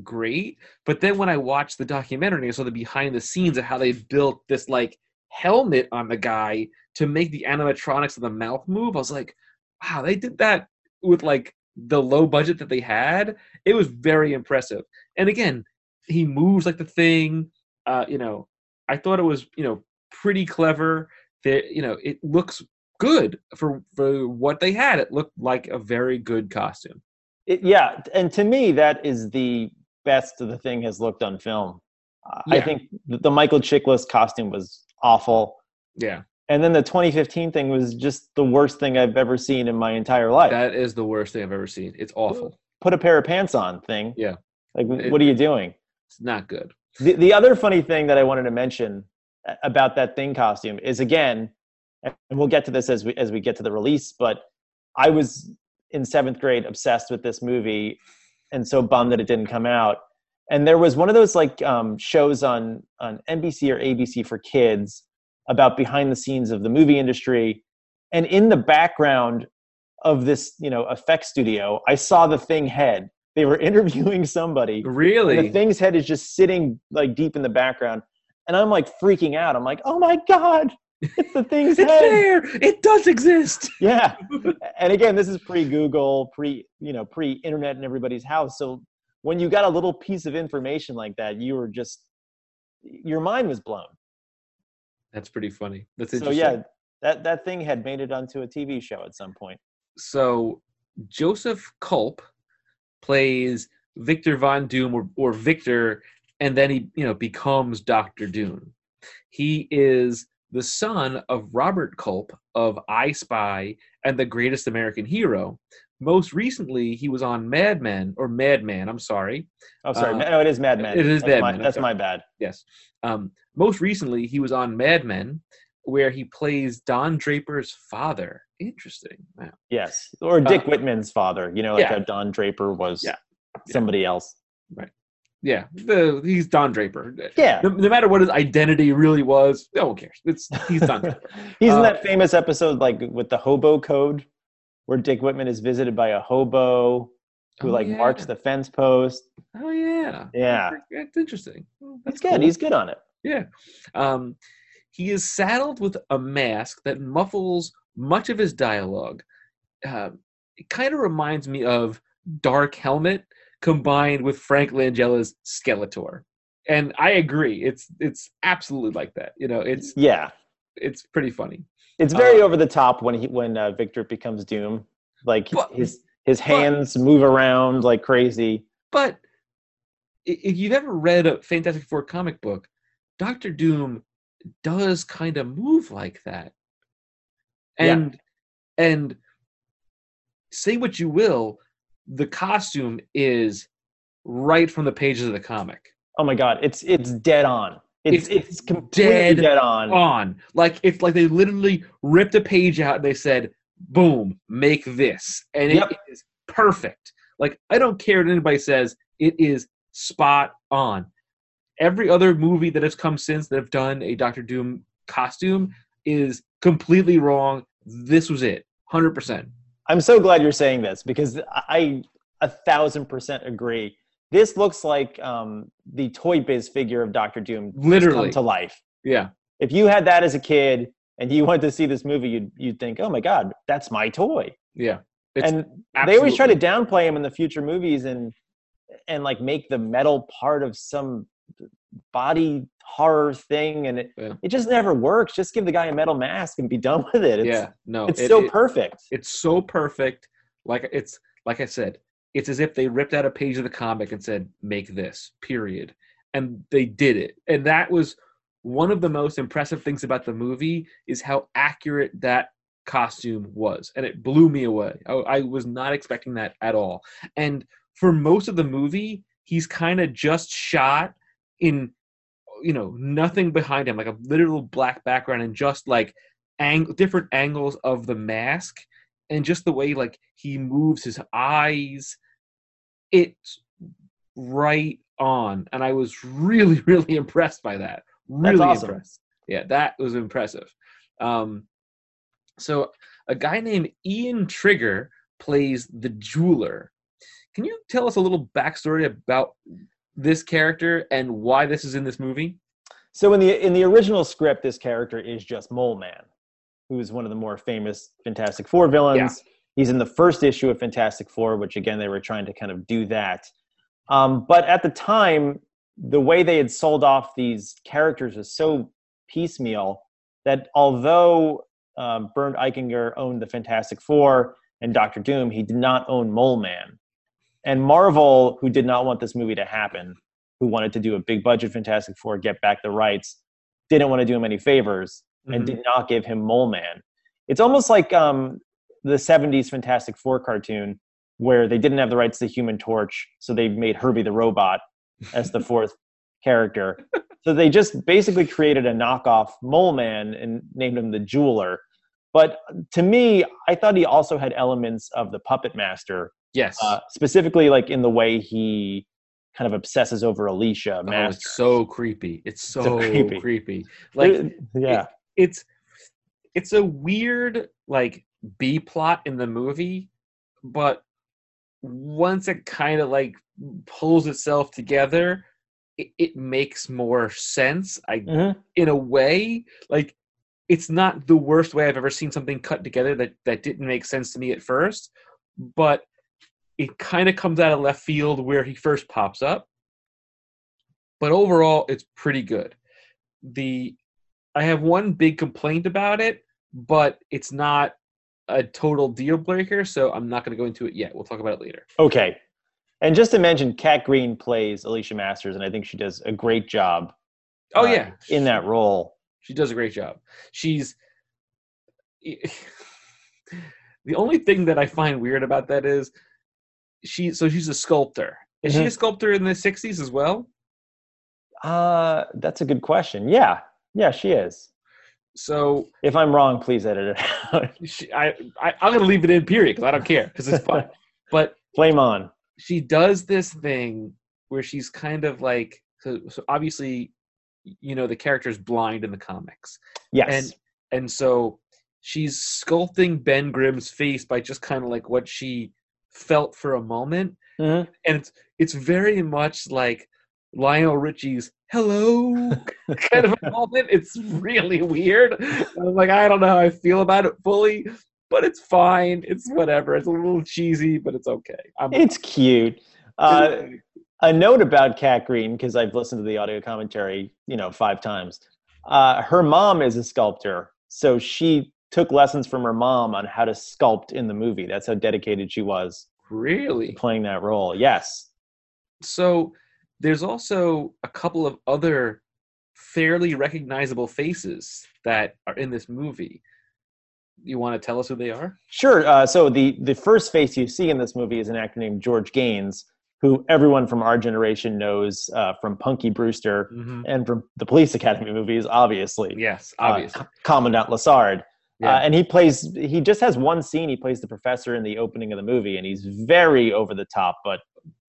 S1: great, but then when I watched the documentary and I saw the behind the scenes of how they built this like helmet on the guy to make the animatronics of the mouth move, I was like, wow, they did that with like the low budget that they had. It was very impressive. And again, he moves like the thing. Uh, you know, I thought it was you know pretty clever. That you know, it looks good for for what they had. It looked like a very good costume.
S2: It, yeah, and to me, that is the best the thing has looked on film. Uh, I think the, the Michael Chiklis costume was awful,
S1: Yeah,
S2: and then the 2015 thing was just the worst thing I've ever seen in my entire life.
S1: that is the worst thing I've ever seen. It's awful.
S2: Put a pair of pants on thing.
S1: Yeah.
S2: like
S1: It-
S2: what are you doing?
S1: It's not good.
S2: The, the other funny thing that I wanted to mention about that thing costume is again, and we'll get to this as we as we get to the release, but I was in seventh grade obsessed with this movie and so bummed that it didn't come out. And there was one of those like um, shows on on NBC or ABC for kids about behind the scenes of the movie industry, and in the background of this you know effect studio, I saw the thing head. They were interviewing somebody,
S1: Really?
S2: the thing's head is just sitting like deep in the background and i'm like freaking out i'm like oh my god it's the thing's
S1: it's
S2: head
S1: there. It does exist.
S2: yeah and again this is pre-google pre you know pre-internet in everybody's house so when you got a little piece of information like that you were just your mind was blown
S1: That's pretty funny. That's
S2: so
S1: interesting.
S2: yeah that that thing had made it onto a tv show at some point
S1: so Joseph Culp plays Victor Von Doom or, or Victor, and then he you know becomes Doctor Doom. He is the son of Robert Culp of I Spy and The Greatest American Hero. Most recently, he was on Mad Men or Madman. I'm sorry.
S2: oh sorry
S1: Uh,
S2: no it is mad men
S1: it is
S2: that's
S1: Mad Men,
S2: that's my bad
S1: Yes. Um, most recently, he was on Mad Men, where he plays Don Draper's father. Interesting. Wow.
S2: yes or dick
S1: Uh,
S2: whitman's father you know like
S1: yeah.
S2: how don draper was
S1: Yeah.
S2: somebody else
S1: Yeah, the, he's Don Draper.
S2: yeah
S1: No, no matter what his identity really was, no one cares. It's he's Don Draper.
S2: He's in
S1: Uh,
S2: that famous episode, like with the hobo code, where Dick Whitman is visited by a hobo who
S1: Oh,
S2: like
S1: yeah.
S2: marks the fence post.
S1: Oh yeah,
S2: Yeah.
S1: That's interesting.
S2: That's good.
S1: cool.
S2: He's good on it.
S1: Yeah. Um, he is saddled with a mask that muffles much of his dialogue. Uh, it kind of reminds me of Dark Helmet combined with Frank Langella's Skeletor. And I agree. It's it's absolutely like that. You know, it's
S2: Yeah,
S1: it's pretty funny.
S2: it's very
S1: Uh,
S2: over the top when he when uh, Victor becomes Doom. Like
S1: But-
S2: his his hands move around like crazy.
S1: But if you've ever read a Fantastic Four comic book, Doctor Doom does kind of move like that.
S2: Yeah.
S1: And and say what you will, the costume is right from the pages of the comic.
S2: Oh my god, it's it's dead on. It's
S1: It's
S2: it's, completely
S1: dead
S2: dead, on.
S1: On. Like it's like they literally ripped a page out and they said, boom, make this. And it is perfect. Like I don't care what anybody says, it is spot on. Every other movie that has come since that have done a Doctor Doom costume is completely wrong. This was it. 100%.
S2: I'm so glad you're saying this because I a thousand percent agree. This looks like um, the Toy Biz figure of Doctor Doom
S1: Literally.
S2: come to life.
S1: Yeah.
S2: If you had that as a kid and you went to see this movie, you'd you'd think, "Oh my god, that's my toy."
S1: Yeah. It's
S2: and they always try to downplay him in the future movies and and like make the metal part of some body horror thing, and it
S1: Yeah.
S2: it just never works. Just give the guy a metal mask and be done with it. It's,
S1: yeah. No.
S2: it's
S1: it-
S2: so
S1: it-
S2: perfect.
S1: it's so perfect like it's like i said it's as if they ripped out a page of the comic and said make this period and they did it and that was one of the most impressive things about the movie is how accurate that costume was and it blew me away i, I was not expecting that at all and for most of the movie he's kind of just shot in you know nothing behind him like a literal black background and just like ang- different angles of the mask and just the way like he moves his eyes. It's right on and i was really really impressed by that. Really
S2: awesome.
S1: impressed. Yeah that was impressive. Um so a guy named ian trigger plays the jeweler. Can you tell us a little backstory about this character and why this is in this movie
S2: So in the in the original script, this character is just Mole Man, who is one of the more famous Fantastic Four villains. He's in the first issue of Fantastic Four, which again they were trying to kind of do that. Um, but at the time, the way they had sold off these characters was so piecemeal that although um, Bernd Eichinger owned the Fantastic Four and Doctor Doom, he did not own Mole Man. And Marvel, who did not want this movie to happen, who wanted to do a big budget Fantastic Four, get back the rights, didn't want to do him any favors and
S1: Mhm.
S2: did not give him Mole Man. It's almost like um, the 70s Fantastic Four cartoon where they didn't have the rights to the Human Torch, so they made Herbie the Robot as the fourth character. So they just basically created a knockoff Mole Man and named him the Jeweler. But to me, I thought he also had elements of the Puppet Master,
S1: Yes.
S2: uh, specifically like in the way he kind of obsesses over Alicia
S1: oh, it's so creepy. It's so,
S2: So creepy.
S1: creepy. Like
S2: There- yeah,
S1: it's it's a weird like B plot in the movie, but once it kind of like pulls itself together, it, it makes more sense. I
S2: Mhm.
S1: in a way, like it's not the worst way I've ever seen something cut together that that didn't make sense to me at first, but it kind of comes out of left field where he first pops up. But overall, it's pretty good. The I have one big complaint about it, but it's not a total deal breaker, so I'm not going to go into it yet. We'll talk about it later.
S2: Okay. And just to mention, Kat Green plays Alicia Masters, and I think she does a great job.
S1: Oh
S2: uh,
S1: yeah,
S2: in that role.
S1: She does a great job. She's the only thing that I find weird about that is she. So she's a sculptor. Is she a
S2: Mhm.
S1: sculptor in the '60s as well?
S2: Uh, that's a good question. Yeah, yeah, she is.
S1: So
S2: If I'm wrong, please edit it out.
S1: she, I, I I'm gonna leave it in period because I don't care because it's fun. but
S2: Flame on.
S1: she does this thing where she's kind of like so, so obviously you know the character's blind in the comics
S2: Yes.
S1: and and so she's sculpting Ben Grimm's face by just kind of like what she felt for a moment,
S2: Mhm.
S1: and it's it's very much like Lionel Richie's "Hello" kind of a moment. It's really weird. I'm like, I don't know how I feel about it fully, but it's fine. It's whatever. It's a little cheesy, but it's okay. I'm,
S2: It's cute. Uh, a note about Kat Green, because I've listened to the audio commentary, you know, five times. Uh, her mom is a sculptor, so she took lessons from her mom on how to sculpt in the movie. That's how dedicated she was
S1: really
S2: playing that role. Yes.
S1: so there's also a couple of other fairly recognizable faces that are in this movie you want to tell us who they are
S2: Sure. Uh, so the the first face you see in this movie is an actor named George Gaynes, who everyone from our generation knows uh, from Punky Brewster and from the Police Academy movies, obviously.
S1: yes
S2: Uh,
S1: obviously
S2: Commandant Lassard.
S1: Yeah.
S2: Uh, and he plays. He just has one scene. He plays the professor in the opening of the movie, and he's very over the top, but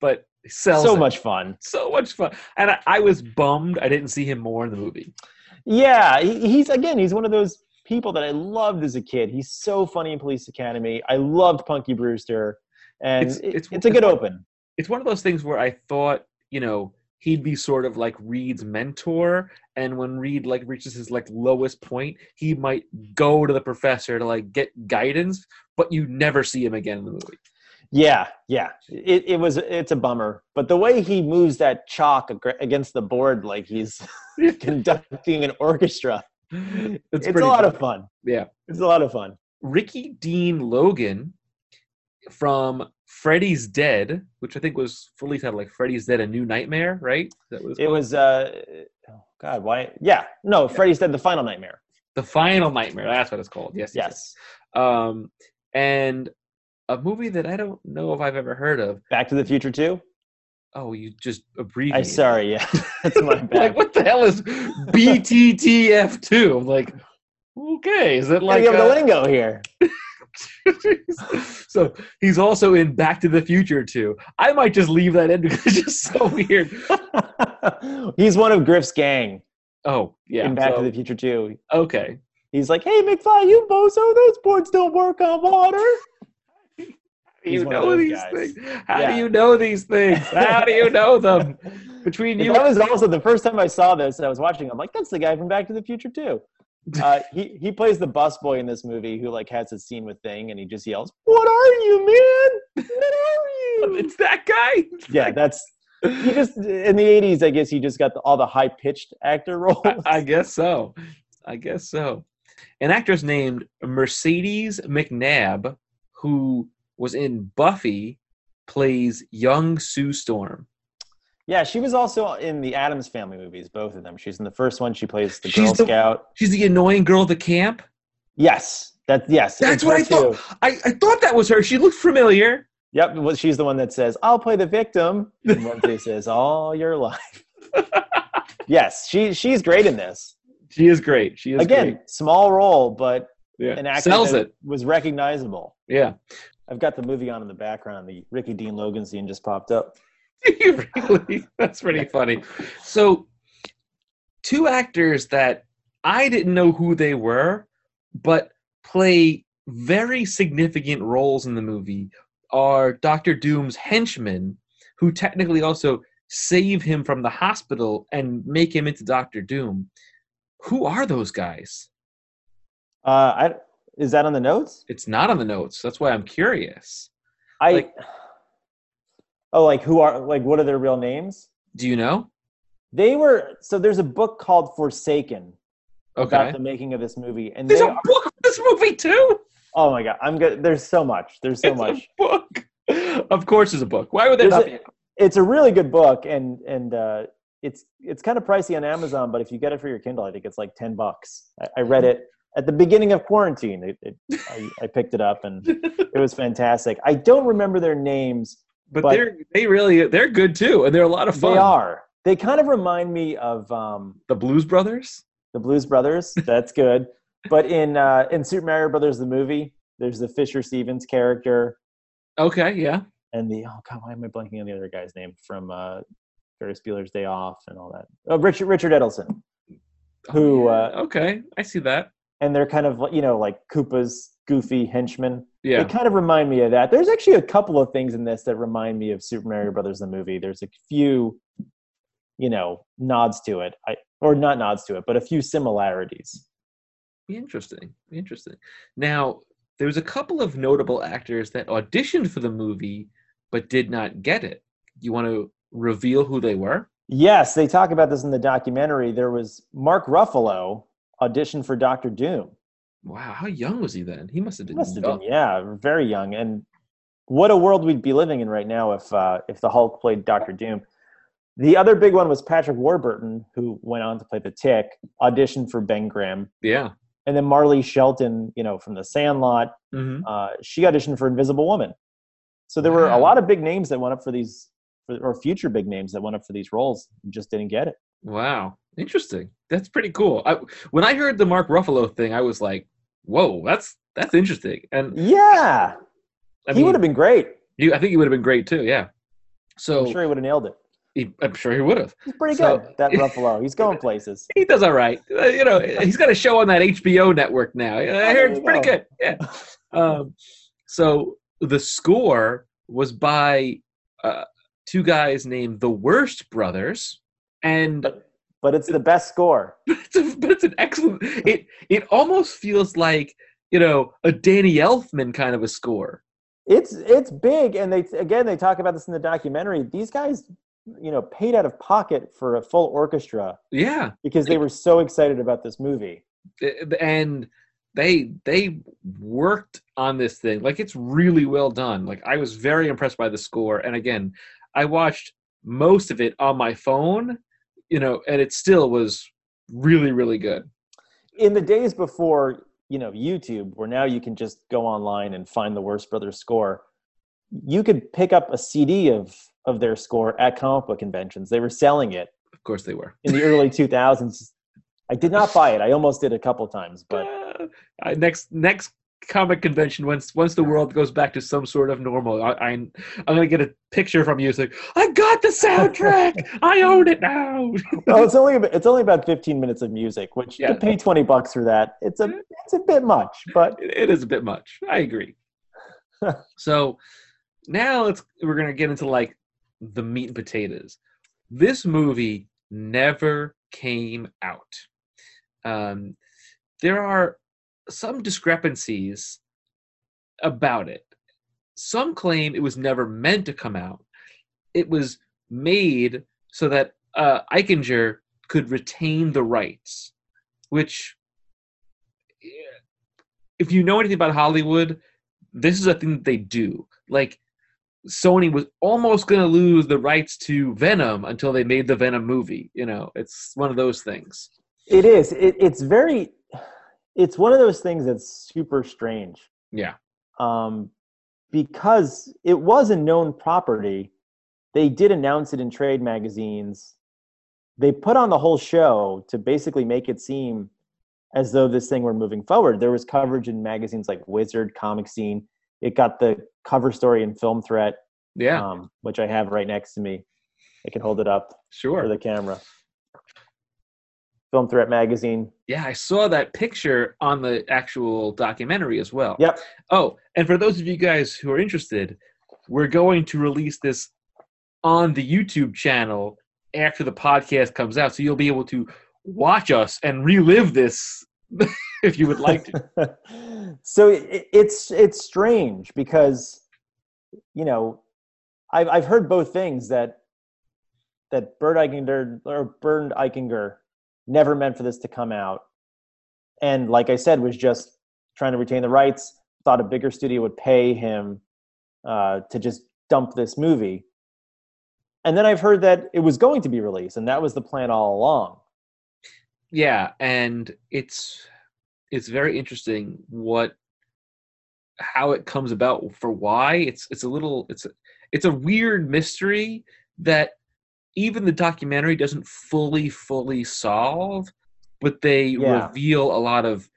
S1: but sells
S2: so
S1: it.
S2: much fun.
S1: so much fun and I, I was bummed i didn't see him more in the movie
S2: Yeah, he, he's again. He's one of those people that I loved as a kid. He's so funny in Police Academy. I loved Punky Brewster, and
S1: It's-
S2: it-
S1: it's-
S2: it's a good
S1: it's-
S2: open.
S1: it's one of those things where i thought you know he'd be sort of like reed's mentor and when reed like reaches his like lowest point he might go to the professor to like get guidance but you never see him again in the movie
S2: Yeah, yeah. It, it was. It's a bummer, but the way he moves that chalk against the board like he's conducting an orchestra, it's, a
S1: pretty
S2: lot of fun.
S1: yeah
S2: It's a lot of fun.
S1: Ricky Dean Logan from Freddy's Dead, which I think was fully titled like Freddy's Dead: A New Nightmare, right? That was
S2: It was. uh oh God, why? Yeah, no. Freddy's Dead: The Final Nightmare.
S1: the Final Nightmare. That's what it's called. Yes, yes.
S2: Yes.
S1: Um, and a movie that I don't know if I've ever heard of.
S2: Back to the Future Two.
S1: Oh, you just
S2: I'm
S1: abbreviated.
S2: sorry. Yeah, that's my bad.
S1: Like, what the hell is BTTF two? I'm like, okay, is it
S2: like you have the lingo here.
S1: so he's also in Back to the Future too. I might just leave that in because it's just so weird.
S2: He's one of Griff's gang
S1: Oh yeah.
S2: in Back
S1: so-
S2: to the Future too.
S1: okay.
S2: He's like, "Hey, McFly, you bozo, those boards don't work on water."
S1: How do you know these
S2: guys.
S1: things? How
S2: Yeah.
S1: do you know these things? How do you know them? Between you
S2: that was also the first time I saw this. I was watching. I'm like, "That's the guy from Back to the Future too." Uh, he he plays the busboy in this movie who like has a scene with Thing, and he just yells, "What are you, man? What are you?"
S1: it's that guy.
S2: yeah, that's he just in the '80s, I guess he just got the, all the high pitched actor roles.
S1: I, I guess so. I guess so. An actress named Mercedes McNabb, who was in Buffy, plays young Sue Storm.
S2: Yeah, she was also in the Addams Family movies, both of them. She's in the first one. She plays the
S1: She's
S2: Girl
S1: the-
S2: Scout.
S1: She's the annoying girl at the camp.
S2: Yes, that yes.
S1: That's what I
S2: her
S1: thought. I, I thought that was her. She looked familiar.
S2: Yep, well, she's the one that says, "I'll play the victim," and Wednesday says, "All your life." yes, she she's great in this.
S1: She is great. She is
S2: Again,
S1: great.
S2: small role, but
S1: Yeah.
S2: an actor
S1: Sells it.
S2: was recognizable.
S1: Yeah.
S2: I've got the movie on in the background. The Ricky Dean Logan scene just popped up.
S1: really? That's pretty funny. So, two actors that I didn't know who they were, but play very significant roles in the movie are Doctor Doom's henchmen, who technically also save him from the hospital and make him into Doctor Doom. Who are those guys?
S2: Uh, I, is that on the notes?
S1: It's not on the notes. That's why I'm curious.
S2: I.
S1: Like-
S2: oh, like who are like what are their real names?
S1: Do you know?
S2: They were so. There's a book called Forsaken
S1: Okay.
S2: about the making of this movie, and
S1: There's a
S2: are,
S1: book of this movie too.
S2: oh my god, I'm good. There's so much. There's so
S1: it's
S2: much.
S1: a book. Of course, it's a book. Why would there
S2: There's
S1: not
S2: a-
S1: be?
S2: It's a really good book, and and uh, it's it's kind of pricey on Amazon, but if you get it for your Kindle, I think it's like ten bucks. I, I read it at the beginning of quarantine. It, it, I, I picked it up, and it was fantastic. I don't remember their names.
S1: But,
S2: But-
S1: they're they really they're good too, and they're a lot of fun.
S2: They are. They kind of remind me of um,
S1: the Blues Brothers.
S2: the Blues Brothers. That's good. But in uh, in Super Mario Brothers the movie, there's the Fisher Stevens character
S1: Okay, yeah.
S2: and the oh god, why am I blanking on the other guy's name from uh, Ferris Bueller's Day Off and all that? Oh, Richard Richard Edelson. Who,
S1: Oh,
S2: uh,
S1: okay, I see that.
S2: And they're kind of you know like Koopa's goofy henchmen.
S1: Yeah.
S2: They kind of remind me of that. There's actually a couple of things in this that remind me of Super Mario Brothers the movie. There's a few, you know, nods to it. I or not nods to it, but a few similarities.
S1: Interesting. Interesting. Now, there was a couple of notable actors that auditioned for the movie but did not get it. You want to reveal who they were?
S2: Yes, they talk about this in the documentary. There was Mark Ruffalo auditioned for Doctor Doom.
S1: Wow, how young was he then? He must have been.
S2: must have
S1: young.
S2: been, yeah, very young. And what a world we'd be living in right now if uh, if the Hulk played Doctor Doom. The other big one was Patrick Warburton, who went on to play the Tick, auditioned for Ben Grimm,
S1: Yeah.
S2: and then Marley Shelton, you know, from The Sandlot,
S1: hmm
S2: uh, she auditioned for Invisible Woman. So there were a lot of big names that went up for these, for, or future big names that went up for these roles, and just didn't get it.
S1: Wow. Interesting. That's pretty cool. I, when I heard the Mark Ruffalo thing, I was like, "Whoa, that's that's interesting." And
S2: Yeah,
S1: I
S2: he would have been great.
S1: you- I think he would have been great too. Yeah. So
S2: I'm sure he would have nailed it.
S1: he, I'm sure he would have.
S2: He's pretty
S1: So-
S2: good. That Ruffalo, he's going places.
S1: He does all right. Uh, you know, he's got a show on that HBO network now. I heard it's pretty
S2: go.
S1: good. Yeah. Um, so the score was by uh, two guys named the Wurst Brothers, and
S2: But it's the best score.
S1: it's a, but it's an excellent. It it almost feels like you know a Danny Elfman kind of a score.
S2: It's it's big, and they again they talk about this in the documentary. These guys, you know, paid out of pocket for a full orchestra
S1: Yeah,
S2: because they were so excited about this movie.
S1: and they they worked on this thing like it's really well done like i was very impressed by the score and again i watched most of it on my phone you know and it still was really really good
S2: In the days before, you know, YouTube, where now you can just go online and find the Wurst Brothers score, you could pick up a CD of of their score at comic book conventions. They were selling it
S1: of course they were
S2: in the early 2000s. I did not buy it. I almost did a couple times, but
S1: Uh, next next comic convention once once the world goes back to some sort of normal I, I i'm gonna get a picture from you it's like i got the soundtrack i own it now
S2: well, it's only about, it's only about 15 minutes of music, which
S1: Yeah.
S2: to pay 20 bucks for that, it's a it's a bit much, but
S1: it it is a bit much. I agree. so now let's we're gonna get into like the meat and potatoes. This movie never came out. Um, there are some discrepancies about it. Some claim it was never meant to come out. It was made so that uh, Eichinger could retain the rights, which, if you know anything about Hollywood, this is a thing that they do. Like, Sony was almost going to lose the rights to Venom until they made the Venom movie. You know, it's one of those things.
S2: It is. It, it's very. It's one of those things that's super strange.
S1: Yeah.
S2: Um, because it was a known property. They did announce it in trade magazines. They put on the whole show to basically make it seem as though this thing were moving forward. There was coverage in magazines like Wizard, Comic Scene. It got the cover story in Film Threat,
S1: Yeah.
S2: um, which I have right next to me. I can hold it up
S1: Sure.
S2: for the camera. Film Threat magazine.
S1: Yeah, I saw that picture on the actual documentary as well.
S2: Yep.
S1: Oh, and for those of you guys who are interested, we're going to release this on the YouTube channel after the podcast comes out. So you'll be able to watch us and relive this if you would like to.
S2: so it, it's it's strange because you know I've I've heard both things that that Bert Eichinger or Bernd Eichinger never meant for this to come out, and like I said, was just trying to retain the rights. Thought a bigger studio would pay him uh, to just dump this movie, and then I've heard that it was going to be released, and that was the plan all along.
S1: yeah, and it's it's very interesting what how it comes about for why it's it's a little it's a, it's a weird mystery that even the documentary doesn't fully fully solve but they
S2: Yeah.
S1: reveal a lot of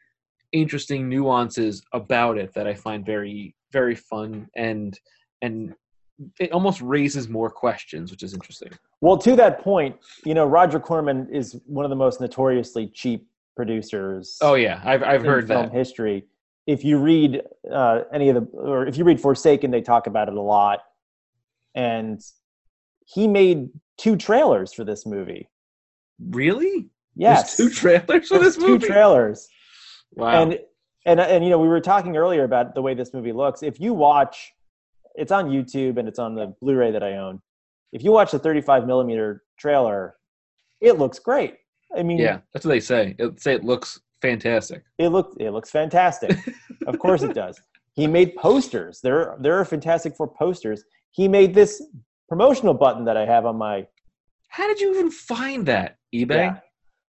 S1: interesting nuances about it that i find very very fun and and it almost raises more questions which is interesting
S2: Well, to that point, you know, Roger Corman is one of the most notoriously cheap producers.
S1: oh yeah i've, I've
S2: in
S1: heard
S2: film
S1: that
S2: history. If you read uh, any of the, or if you read Forsaken, they talk about it a lot. And he made two trailers for this movie.
S1: really
S2: Yes,
S1: There's two trailers for this movie.
S2: two trailers.
S1: wow
S2: And and and you know, we were talking earlier about the way this movie looks. If you watch, it's on YouTube and it's on the Blu-ray that I own. If you watch the 35 millimeter trailer, it looks great. I mean,
S1: Yeah, that's what they say. It say it looks fantastic.
S2: it looks it looks fantastic. of course it does. He made posters. There there are Fantastic Four posters. He made this promotional button that I have on my
S1: How did you even find that? eBay?
S2: Yeah.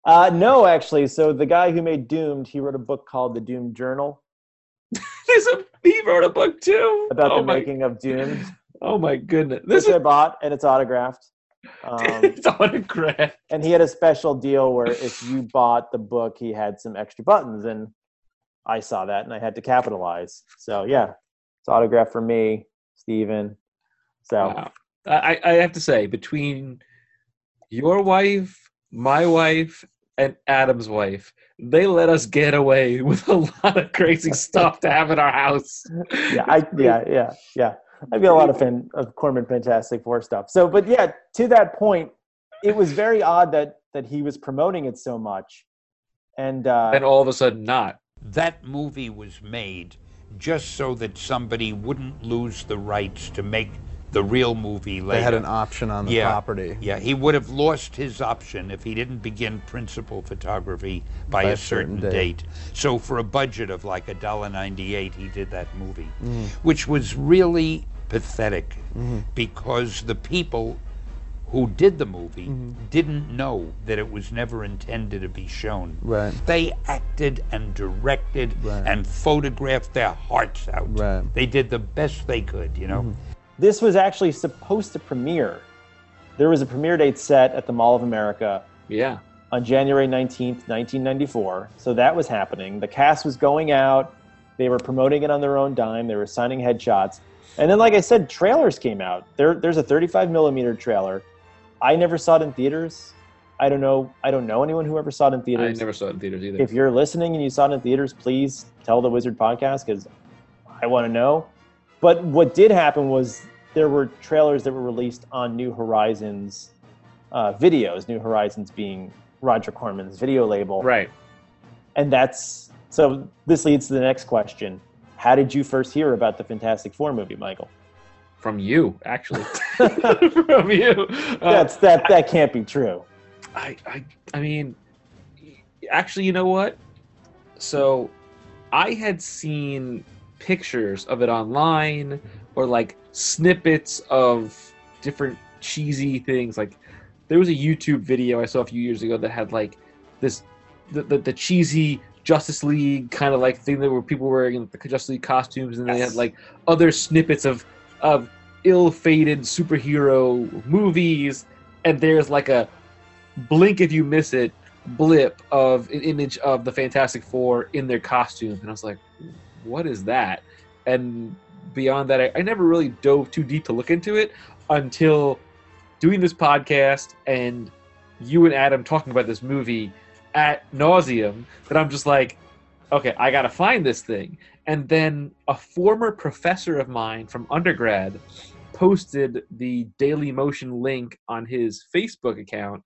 S2: uh no actually. So the guy who made Doomed, he wrote a book called The Doomed Journal
S1: There's a he wrote a book too
S2: about
S1: oh
S2: the
S1: my,
S2: making of Doomed,
S1: Oh my goodness. This
S2: which I bought and it's autographed. Um,
S1: it's autograph.
S2: and he had a special deal where if you bought the book, he had some extra buttons, and I saw that and I had to capitalize. So yeah, it's autographed for me, Steven. So
S1: Wow. I, I have to say, between your wife, my wife, and Adam's wife, they let us get away with a lot of crazy stuff to have in our house.
S2: yeah, I yeah yeah yeah. I've got a lot of fan of Corman Fantastic Four stuff. So, but yeah, to that point, it was very odd that that he was promoting it so much, and uh,
S1: and all of a sudden not.
S3: That movie was made just so that somebody wouldn't lose the rights to make the real movie later.
S7: They had an option on the
S3: yeah,
S7: property.
S3: Yeah, he would have lost his option if he didn't begin principal photography by, a certain, date. So for a budget of like a dollar ninety-eight, he did that movie,
S7: Mm-hmm.
S3: which was really pathetic because the people who did the movie
S7: Mm-hmm.
S3: didn't know that it was never intended to be shown.
S7: Right.
S3: They acted and directed
S7: Right.
S3: and photographed their hearts out.
S7: Right.
S3: They did the best they could, you know.
S2: This was actually supposed to premiere. There was a premiere date set at the Mall of America
S1: Yeah.
S2: on January 19th, 1994. So that was happening. The cast was going out. They were promoting it on their own dime. They were signing headshots. And then, like I said, trailers came out. There, there's a 35 millimeter trailer. I never saw it in theaters. I don't know. I don't know anyone who ever saw it in theaters.
S1: I never saw it in theaters either.
S2: If you're listening and you saw it in theaters, please tell the Wizard Podcast because I want to know. But what did happen was there were trailers that were released on New Horizons uh, videos. New Horizons being Roger Corman's video label,
S1: right.
S2: and that's so. This leads to the next question: How did you first hear about the Fantastic Four movie, Michael?
S1: From you, actually. from you. Uh,
S2: That's that. That can't be true.
S1: I, I, I mean, actually, you know what? So, I had seen pictures of it online or like snippets of different cheesy things. Like, there was a YouTube video I saw a few years ago that had like this the, the, the cheesy Justice League kind of like thing that where people were wearing the Justice League costumes, and they had like other snippets of of ill-fated superhero movies, and there's like a blink if you miss it blip of an image of the Fantastic Four in their costumes, and I was like, what is that? And beyond that, I, I never really dove too deep to look into it until doing this podcast and you and Adam talking about this movie at nauseum that I'm just like, okay, I gotta find this thing. And then a former professor of mine from undergrad posted the Daily Motion link on his Facebook account,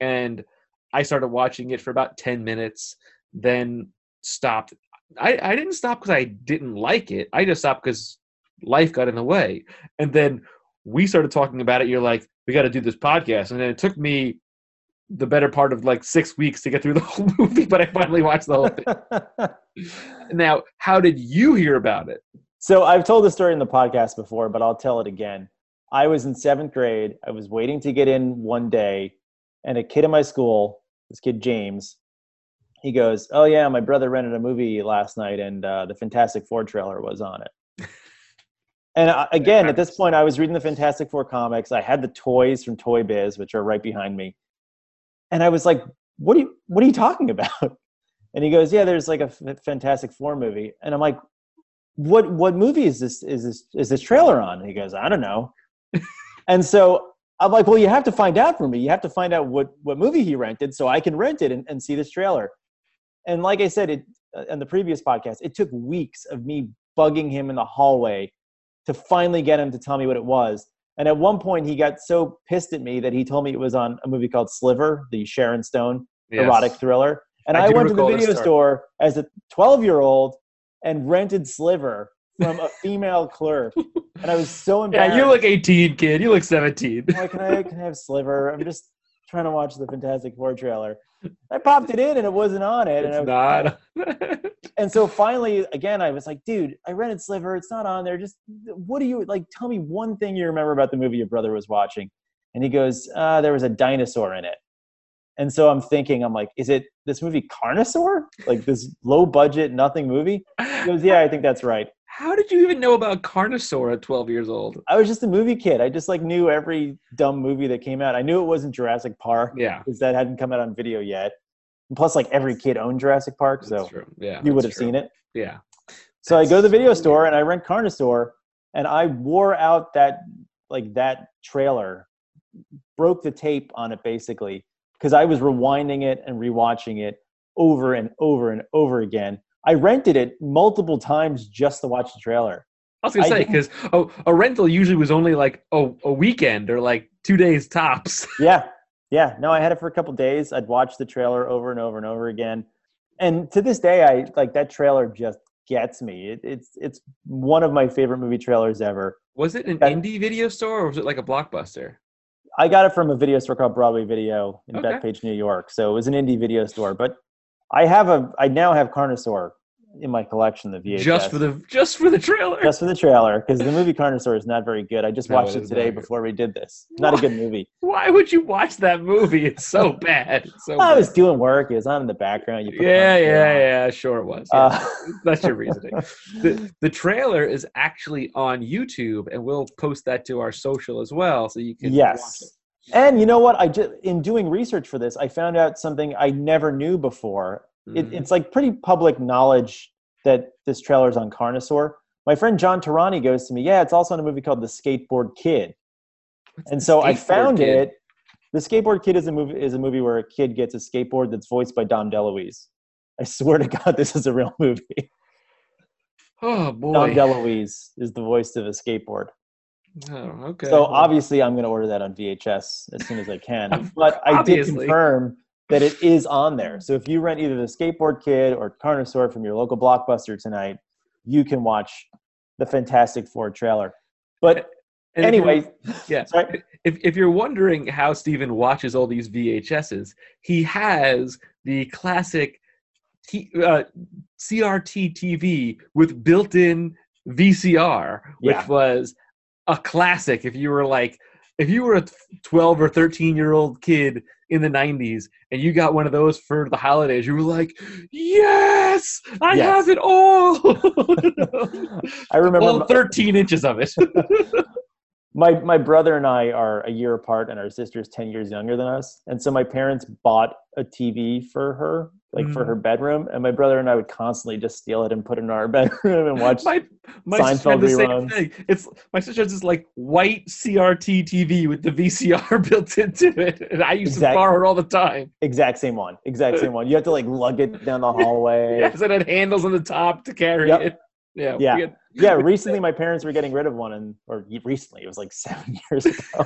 S1: and I started watching it for about 10 minutes, then stopped. I, I didn't stop because I didn't like it. I just stopped because life got in the way. And then we started talking about it. You're like, we got to do this podcast. And then it took me the better part of like six weeks to get through the whole movie, but I finally watched the whole thing. now, how did you hear about it?
S2: So I've told this story in the podcast before, but I'll tell it again. I was in seventh grade. I was waiting to get in one day, and a kid in my school, this kid James, he goes, "Oh yeah, my brother rented a movie last night, and uh, the Fantastic Four trailer was on it." and I, again, at this point, I was reading the Fantastic Four comics. I had the toys from Toy Biz, which are right behind me, and I was like, "What are you? What are you talking about?" And he goes, "Yeah, there's like a F- Fantastic Four movie," and I'm like, what what movie is this is this is this trailer on and he goes i don't know and so i'm like well you have to find out for me you have to find out what what movie he rented so i can rent it and, and see this trailer and like i said it uh, in the previous podcast it took weeks of me bugging him in the hallway to finally get him to tell me what it was and at one point he got so pissed at me that he told me it was on a movie called sliver the sharon stone
S1: Yes.
S2: erotic thriller. And
S1: I
S2: I, went to the video store as a 12 year old and rented Sliver from a female clerk. And I was so embarrassed.
S1: Yeah, you look 18, kid. You look 17.
S2: I'm like, can I, can I have Sliver? I'm just trying to watch the Fantastic Four trailer. I popped it in and it wasn't on it. And, I
S1: It's not.
S2: and so finally, again, I was like, dude, I rented Sliver. It's not on there. Just what do you like? Tell me one thing you remember about the movie your brother was watching. And he goes, uh, there was a dinosaur in it. And so I'm thinking, I'm like, is it this movie Carnosaur? Like this low budget, nothing movie? He goes, yeah, I think that's right.
S1: How did you even know about Carnosaur at 12 years old?
S2: I was just a movie kid. I just like knew every dumb movie that came out. I knew it wasn't Jurassic Park
S1: Yeah,
S2: because that hadn't come out on video yet. And plus, like every kid owned Jurassic Park, so
S1: that's. Yeah,
S2: you would have seen it.
S1: Yeah.
S2: So I go to the video store and I rent Carnosaur, and I wore out that like that trailer, broke the tape on it basically because I was rewinding it and rewatching it over and over and over again. I rented it multiple times just to watch the trailer.
S1: I was gonna say because a, a rental usually was only like a, a weekend or like two days tops.
S2: Yeah, yeah. No, I had it for a couple days. I'd watch the trailer over and over and over again, and to this day, I like that trailer. Just gets me. It, it's it's one of my favorite movie trailers ever.
S1: Was it an
S2: That-
S1: indie video store or was it like a blockbuster?
S2: I got it from a video store called Broadway Video in
S1: Okay.
S2: Bethpage, New York. So it was an indie video store. But I have a I now have Carnosaur in my collection, the VHS.
S1: Just for the just for the trailer.
S2: just for the trailer because the movie Carnosaur is not very good. I just
S1: No,
S2: watched
S1: it
S2: it
S1: is
S2: today before we did this. Not a good movie.
S1: Why would you watch that movie? It's so bad. It's so
S2: I was doing work. It was on in the background. You put
S1: Yeah,
S2: Carnosaur
S1: yeah,
S2: on.
S1: yeah. Sure, it was. Yeah.
S2: Uh,
S1: That's your reasoning. the, the trailer is actually on YouTube, and we'll post that to our social as well, so you can watch it.
S2: And you know what? I just in doing research for this, I found out something I never knew before. It,
S1: Mhm.
S2: it's like pretty public knowledge that this trailer is on Carnosaur. My friend John Tarani goes to me, "Yeah, it's also in a movie called The Skateboard Kid."
S1: What's
S2: And so I found
S1: kid?
S2: it. The Skateboard Kid is a movie is a movie where a kid gets a skateboard that's voiced by Dom DeLuise. I swear to God, this is a real movie.
S1: Oh
S2: Dom
S1: boy.
S2: DeLuise is the voice of a skateboard.
S1: Oh, okay.
S2: So obviously, I'm going to order that on VHS as soon as I can. But I did confirm that it is on there. So if you rent either the Skateboard Kid or Carnosaur from your local blockbuster tonight, you can watch the Fantastic Four trailer. But
S1: And if
S2: anyway,
S1: yeah.
S2: sorry.
S1: if if you're wondering how Steven watches all these VHSs, he has the classic T, uh, CRT TV with built-in VCR, which
S2: Yeah.
S1: was a classic. If you were like, if you were a 12 or 13 year old kid in the 90s and you got one of those for the holidays, you were like, yes, I
S2: Yes.
S1: have it all.
S2: I remember
S1: all 13 inches of it.
S2: my my brother and I are a year apart, and our sister's ten years younger than us. And so my parents bought a TV for her, like for
S1: Mm.
S2: her bedroom, and my brother and I would constantly just steal it and put it in our bedroom and watch.
S1: my my
S2: Seinfeld
S1: the same
S2: reruns.
S1: thing. It's my sister has this like white CRT TV with the VCR built into it, and I used
S2: Exact-
S1: to borrow it all the time.
S2: exact same one, exact same one. You have to like lug it down the hallway.
S1: Yes, it had handles on the top to carry
S2: Yep.
S1: it. Yeah,
S2: Yeah.
S1: had-
S2: yeah, recently my parents were getting rid of one, and or recently it was like seven years ago.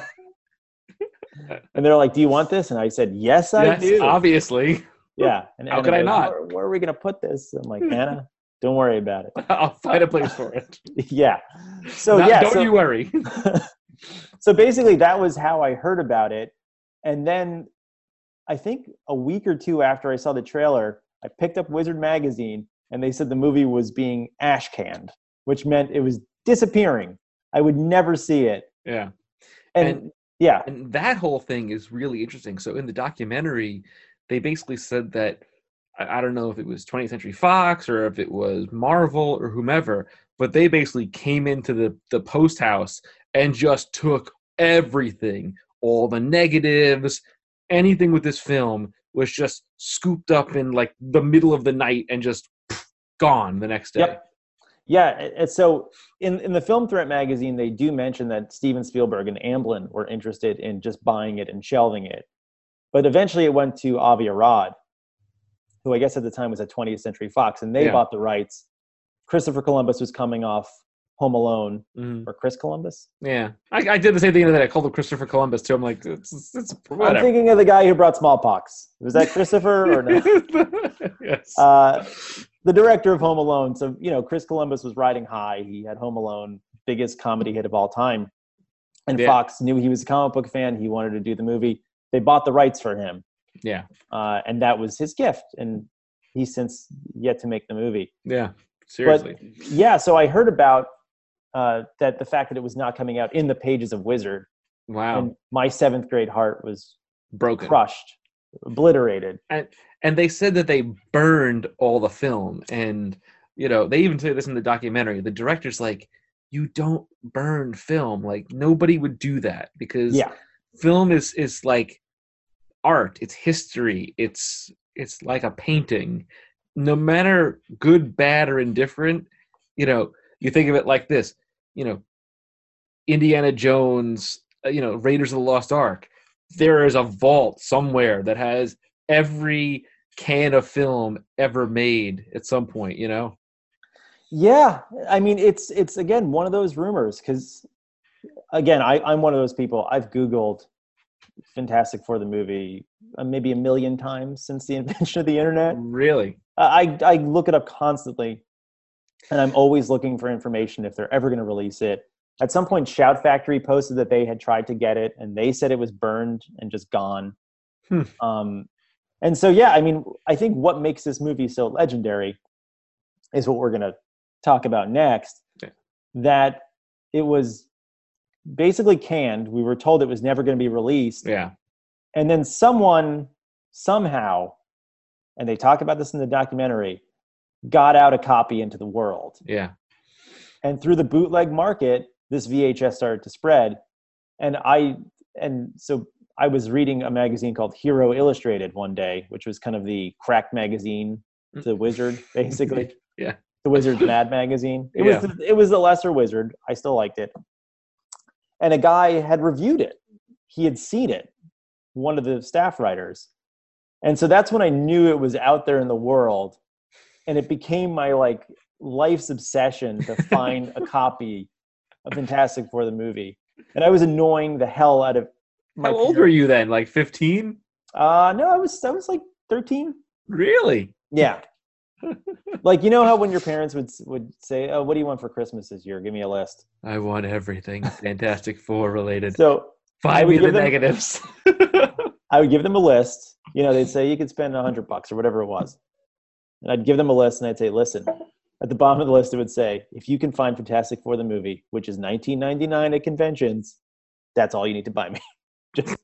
S2: and they're like, "Do you want this?" And I said, "Yes, I
S1: yes,
S2: do."
S1: obviously.
S2: Yeah. And
S1: How
S2: Anna
S1: could I not?
S2: Where, where are we gonna put this? I'm like, Anna, don't worry about it.
S1: I'll find a place for it.
S2: yeah. So
S1: Not-
S2: yeah.
S1: don't
S2: so,
S1: you worry.
S2: so basically, that was how I heard about it, and then I think a week or two after I saw the trailer, I picked up Wizard magazine, and they said the movie was being ash canned, which meant it was disappearing. I would never see it.
S1: yeah.
S2: And,
S1: And-
S2: yeah,
S1: And that whole thing is really interesting. So in the documentary, they basically said that I, I don't know if it was 20th Century Fox or if it was Marvel or whomever, but they basically came into the the post house and just took everything, all the negatives, anything with this film was just scooped up in like the middle of the night and just gone the next day.
S2: Yep. Yeah, and- so in in the Film Threat magazine, they do mention that Steven Spielberg and Amblin were interested in just buying it and shelving it, but eventually it went to Avi Arad, who I guess at the time was at 20th Century Fox, and they
S1: Yeah.
S2: bought the rights. Christopher Columbus was coming off Home Alone,
S1: Mhm.
S2: or Chris Columbus.
S1: Yeah, I, I did the same thing the other day. I called him Christopher Columbus too. I'm like, it's, it's, it's
S2: I'm thinking of the guy who brought smallpox. Was that Christopher or no?
S1: yes.
S2: uh, the director of Home Alone. So you know, Chris Columbus was riding high. He had Home Alone, biggest comedy hit of all time, and
S1: Yeah.
S2: Fox knew he was a comic book fan. He wanted to do the movie. They bought the rights for him,
S1: yeah,
S2: uh, and that was his gift. And he's since yet to make the movie.
S1: yeah. Seriously.
S2: Yeah. So I heard about uh, that the fact that it was not coming out in the pages of Wizard,
S1: wow.
S2: and my seventh grade heart was
S1: Broken.
S2: crushed, obliterated.
S1: And they said that they burned all the film. And, you know, they even say this in the documentary. The director's like, you don't burn film. Like, nobody would do that because
S2: Yeah.
S1: film is, is like art, it's history, it's, it's like a painting. No matter good, bad, or indifferent, you know, you think of it like this, you know, Indiana Jones, uh, you know, Raiders of the Lost Ark. There is a vault somewhere that has every can of film ever made at some point, you know?
S2: Yeah, I mean it's it's again one of those rumors because again I I'm one of those people I've Googled Fantastic Four the movie uh, maybe a million times since the invention of the internet.
S1: Really?
S2: I I look it up constantly, and I'm always looking for information if they're ever going to release it. At some point, Shout Factory posted that they had tried to get it, and they said it was burned and just gone.
S1: Hmm.
S2: Um, and so, yeah, I mean, I think what makes this movie so legendary is what we're going to talk about next.
S1: Okay.
S2: That it was basically canned. We were told it was never going to be released
S1: Yeah.
S2: and then someone somehow and they talk about this in the documentary got out a copy into the world
S1: Yeah.
S2: and through the bootleg market this vhs started to spread and i and so i was reading a magazine called hero illustrated one day which was kind of the crack magazine to the wizard basically.
S1: Yeah.
S2: the wizard's mad magazine. It
S1: Yeah.
S2: was the, it was the lesser wizard. I still liked it. And a guy had reviewed it. He had seen it. One of the staff writers. And so that's when i knew it was out there in the world. And it became my like life's obsession to find a copy of fantastic four the movie. And i was annoying the hell out of my
S1: How old were you then? Like 15?
S2: uh no i was i was like 13
S1: Really?
S2: yeah like you know how when your parents would would say, "Oh, what do you want for Christmas this year? Give me a list."
S1: I want everything Fantastic Four related.
S2: So
S1: Find me the
S2: them-
S1: negatives.
S2: I would give them a list. You know, they'd say you could spend a hundred bucks or whatever it was, and I'd give them a list, and I'd say, "Listen." At the bottom of the list, it would say, "If you can find Fantastic Four the movie, which is 19.99 at conventions, that's all you need to buy me. Just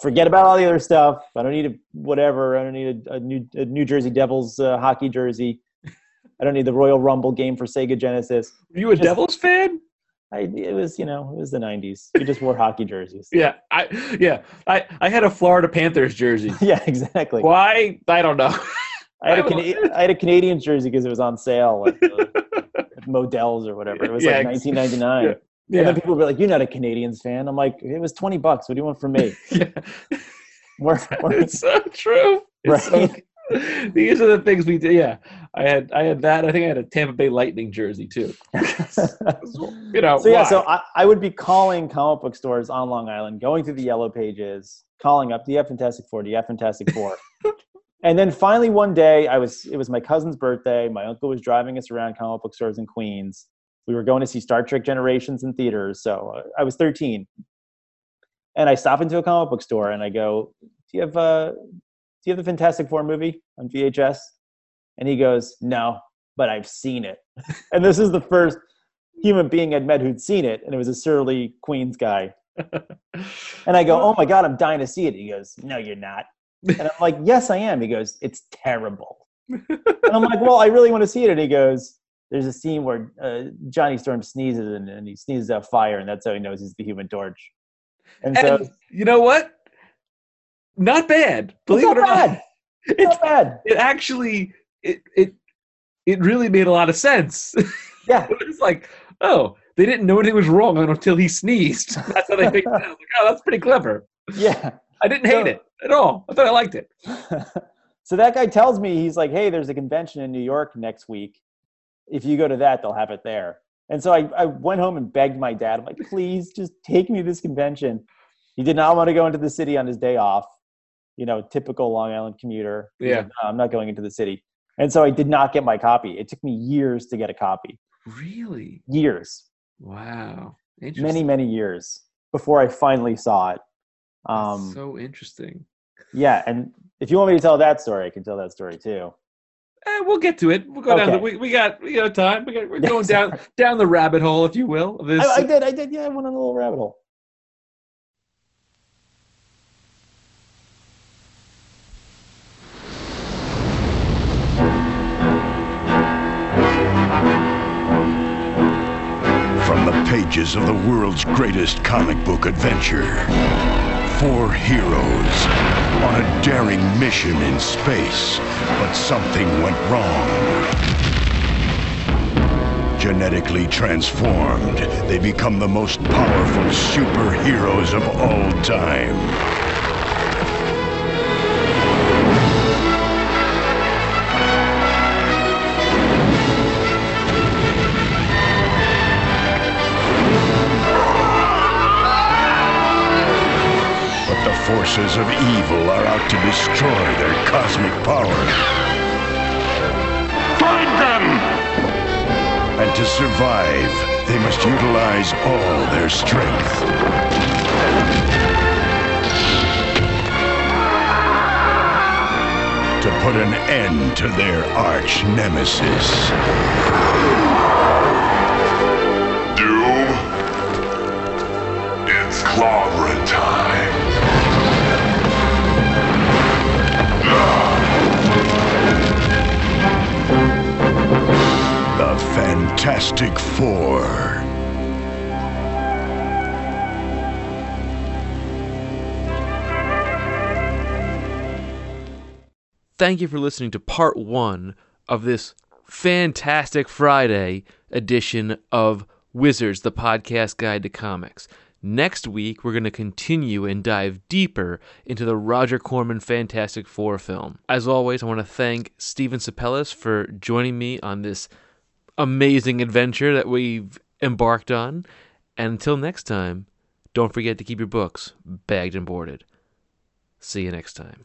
S2: forget about all the other stuff. I don't need a whatever. I don't need a, a new a New Jersey Devils uh, hockey jersey. I don't need the Royal Rumble game for Sega Genesis.
S1: Were you a
S2: Just-
S1: Devils fan?
S2: I, it was, you know, it was the '90s. You just wore hockey jerseys.
S1: Yeah, I yeah, I I had a Florida Panthers jersey.
S2: yeah, exactly.
S1: Why? I don't know.
S2: I had a
S1: I
S2: Cana- I had a Canadian jersey because it was on sale at, uh, Modell's or whatever. It was
S1: Yeah,
S2: like 1999.
S1: Yeah,
S2: And then people would be like, "You're not a Canadiens fan." I'm like, "It was 20 bucks. What do you want from me?"
S1: yeah.
S2: We're, we're,
S1: it's so true. It's so-
S2: Right.
S1: these are the things we do. Yeah, I had I had that. I think I had a Tampa Bay Lightning jersey too. you know.
S2: so yeah, so? I, I would be calling comic book stores on Long Island, going through the yellow pages, calling up, "Do you have Fantastic Four? Do you have Fantastic Four? and then finally one day, I was it was my cousin's birthday. My uncle was driving us around comic book stores in Queens. We were going to see Star Trek Generations in theaters. So uh, I was 13, and I stop into a comic book store and I go, "Do you have uh, do you have the Fantastic Four movie on VHS?" And he goes, "No, but I've seen it." and this is the first human being I'd met who'd seen it, and it was a surly Queens guy. And I go, "Oh my god, I'm dying to see it." He goes, "No, you're not." And I'm like, "Yes, I am." He goes, "It's terrible." and I'm like, "Well, I really want to see it." And he goes, "There's a scene where uh, Johnny Storm sneezes and, and he sneezes out fire, and that's how he knows he's the Human Torch." And so,
S1: you know what? Not bad. Believe
S2: not
S1: it or
S2: bad.
S1: not,
S2: It's not bad.
S1: it actually it it it really made a lot of sense.
S2: Yeah.
S1: it was like, oh, they didn't know anything was wrong until he sneezed. That's how they figured it out. Like, oh, that's pretty clever.
S2: Yeah.
S1: I didn't hate
S2: So-
S1: it at all. I thought I liked it.
S2: so that guy tells me he's like, "Hey, there's a convention in New York next week. If you go to that, they'll have it there." And so I, I went home and begged my dad. I'm like, "Please, just take me to this convention." He did not want to go into the city on his day off. You know, typical Long Island commuter.
S1: Yeah.
S2: like, "No, I'm not going into the city. And so I did not get my copy. It took me years to get a copy.
S1: Really?
S2: Years,
S1: Wow.
S2: many,
S1: Interesting.
S2: many years before I finally saw it. Um,
S1: so interesting.
S2: yeah, and if you want me to tell that story, I can tell that story too.
S1: Eh, we'll get to it. We'll go down. The, we, we got we got time. We got, we're
S2: Yeah,
S1: going down down the rabbit hole, if you will. This
S2: I, I did, I did. Yeah, I went on a little rabbit hole.
S7: From the pages of the world's greatest comic book adventure, four heroes on a daring mission in space, but something went wrong. Genetically transformed, they become the most powerful superheroes of all time. Of evil are out to destroy their cosmic power. Find them! And to survive, they must utilize all their strength. To put an end to their arch nemesis.
S8: Doom. It's clobbering time.
S7: The Fantastic Four.
S1: Thank you for listening to part one of this fantastic Friday edition of Wizards, the podcast guide to comics. Next week, we're going to continue and dive deeper into the Roger Corman Fantastic Four film. As always, I want to thank Steven Sapellis for joining me on this amazing adventure that we've embarked on. And until next time, don't forget to keep your books bagged and boarded. See you next time.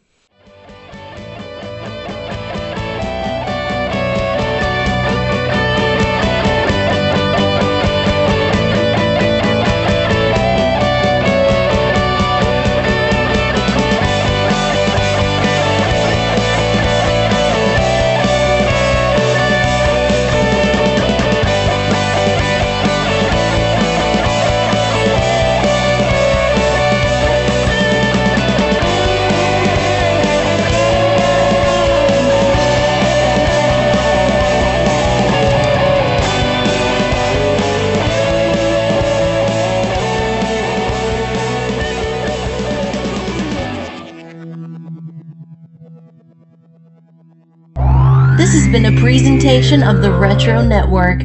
S9: Been a presentation of the Retro Network.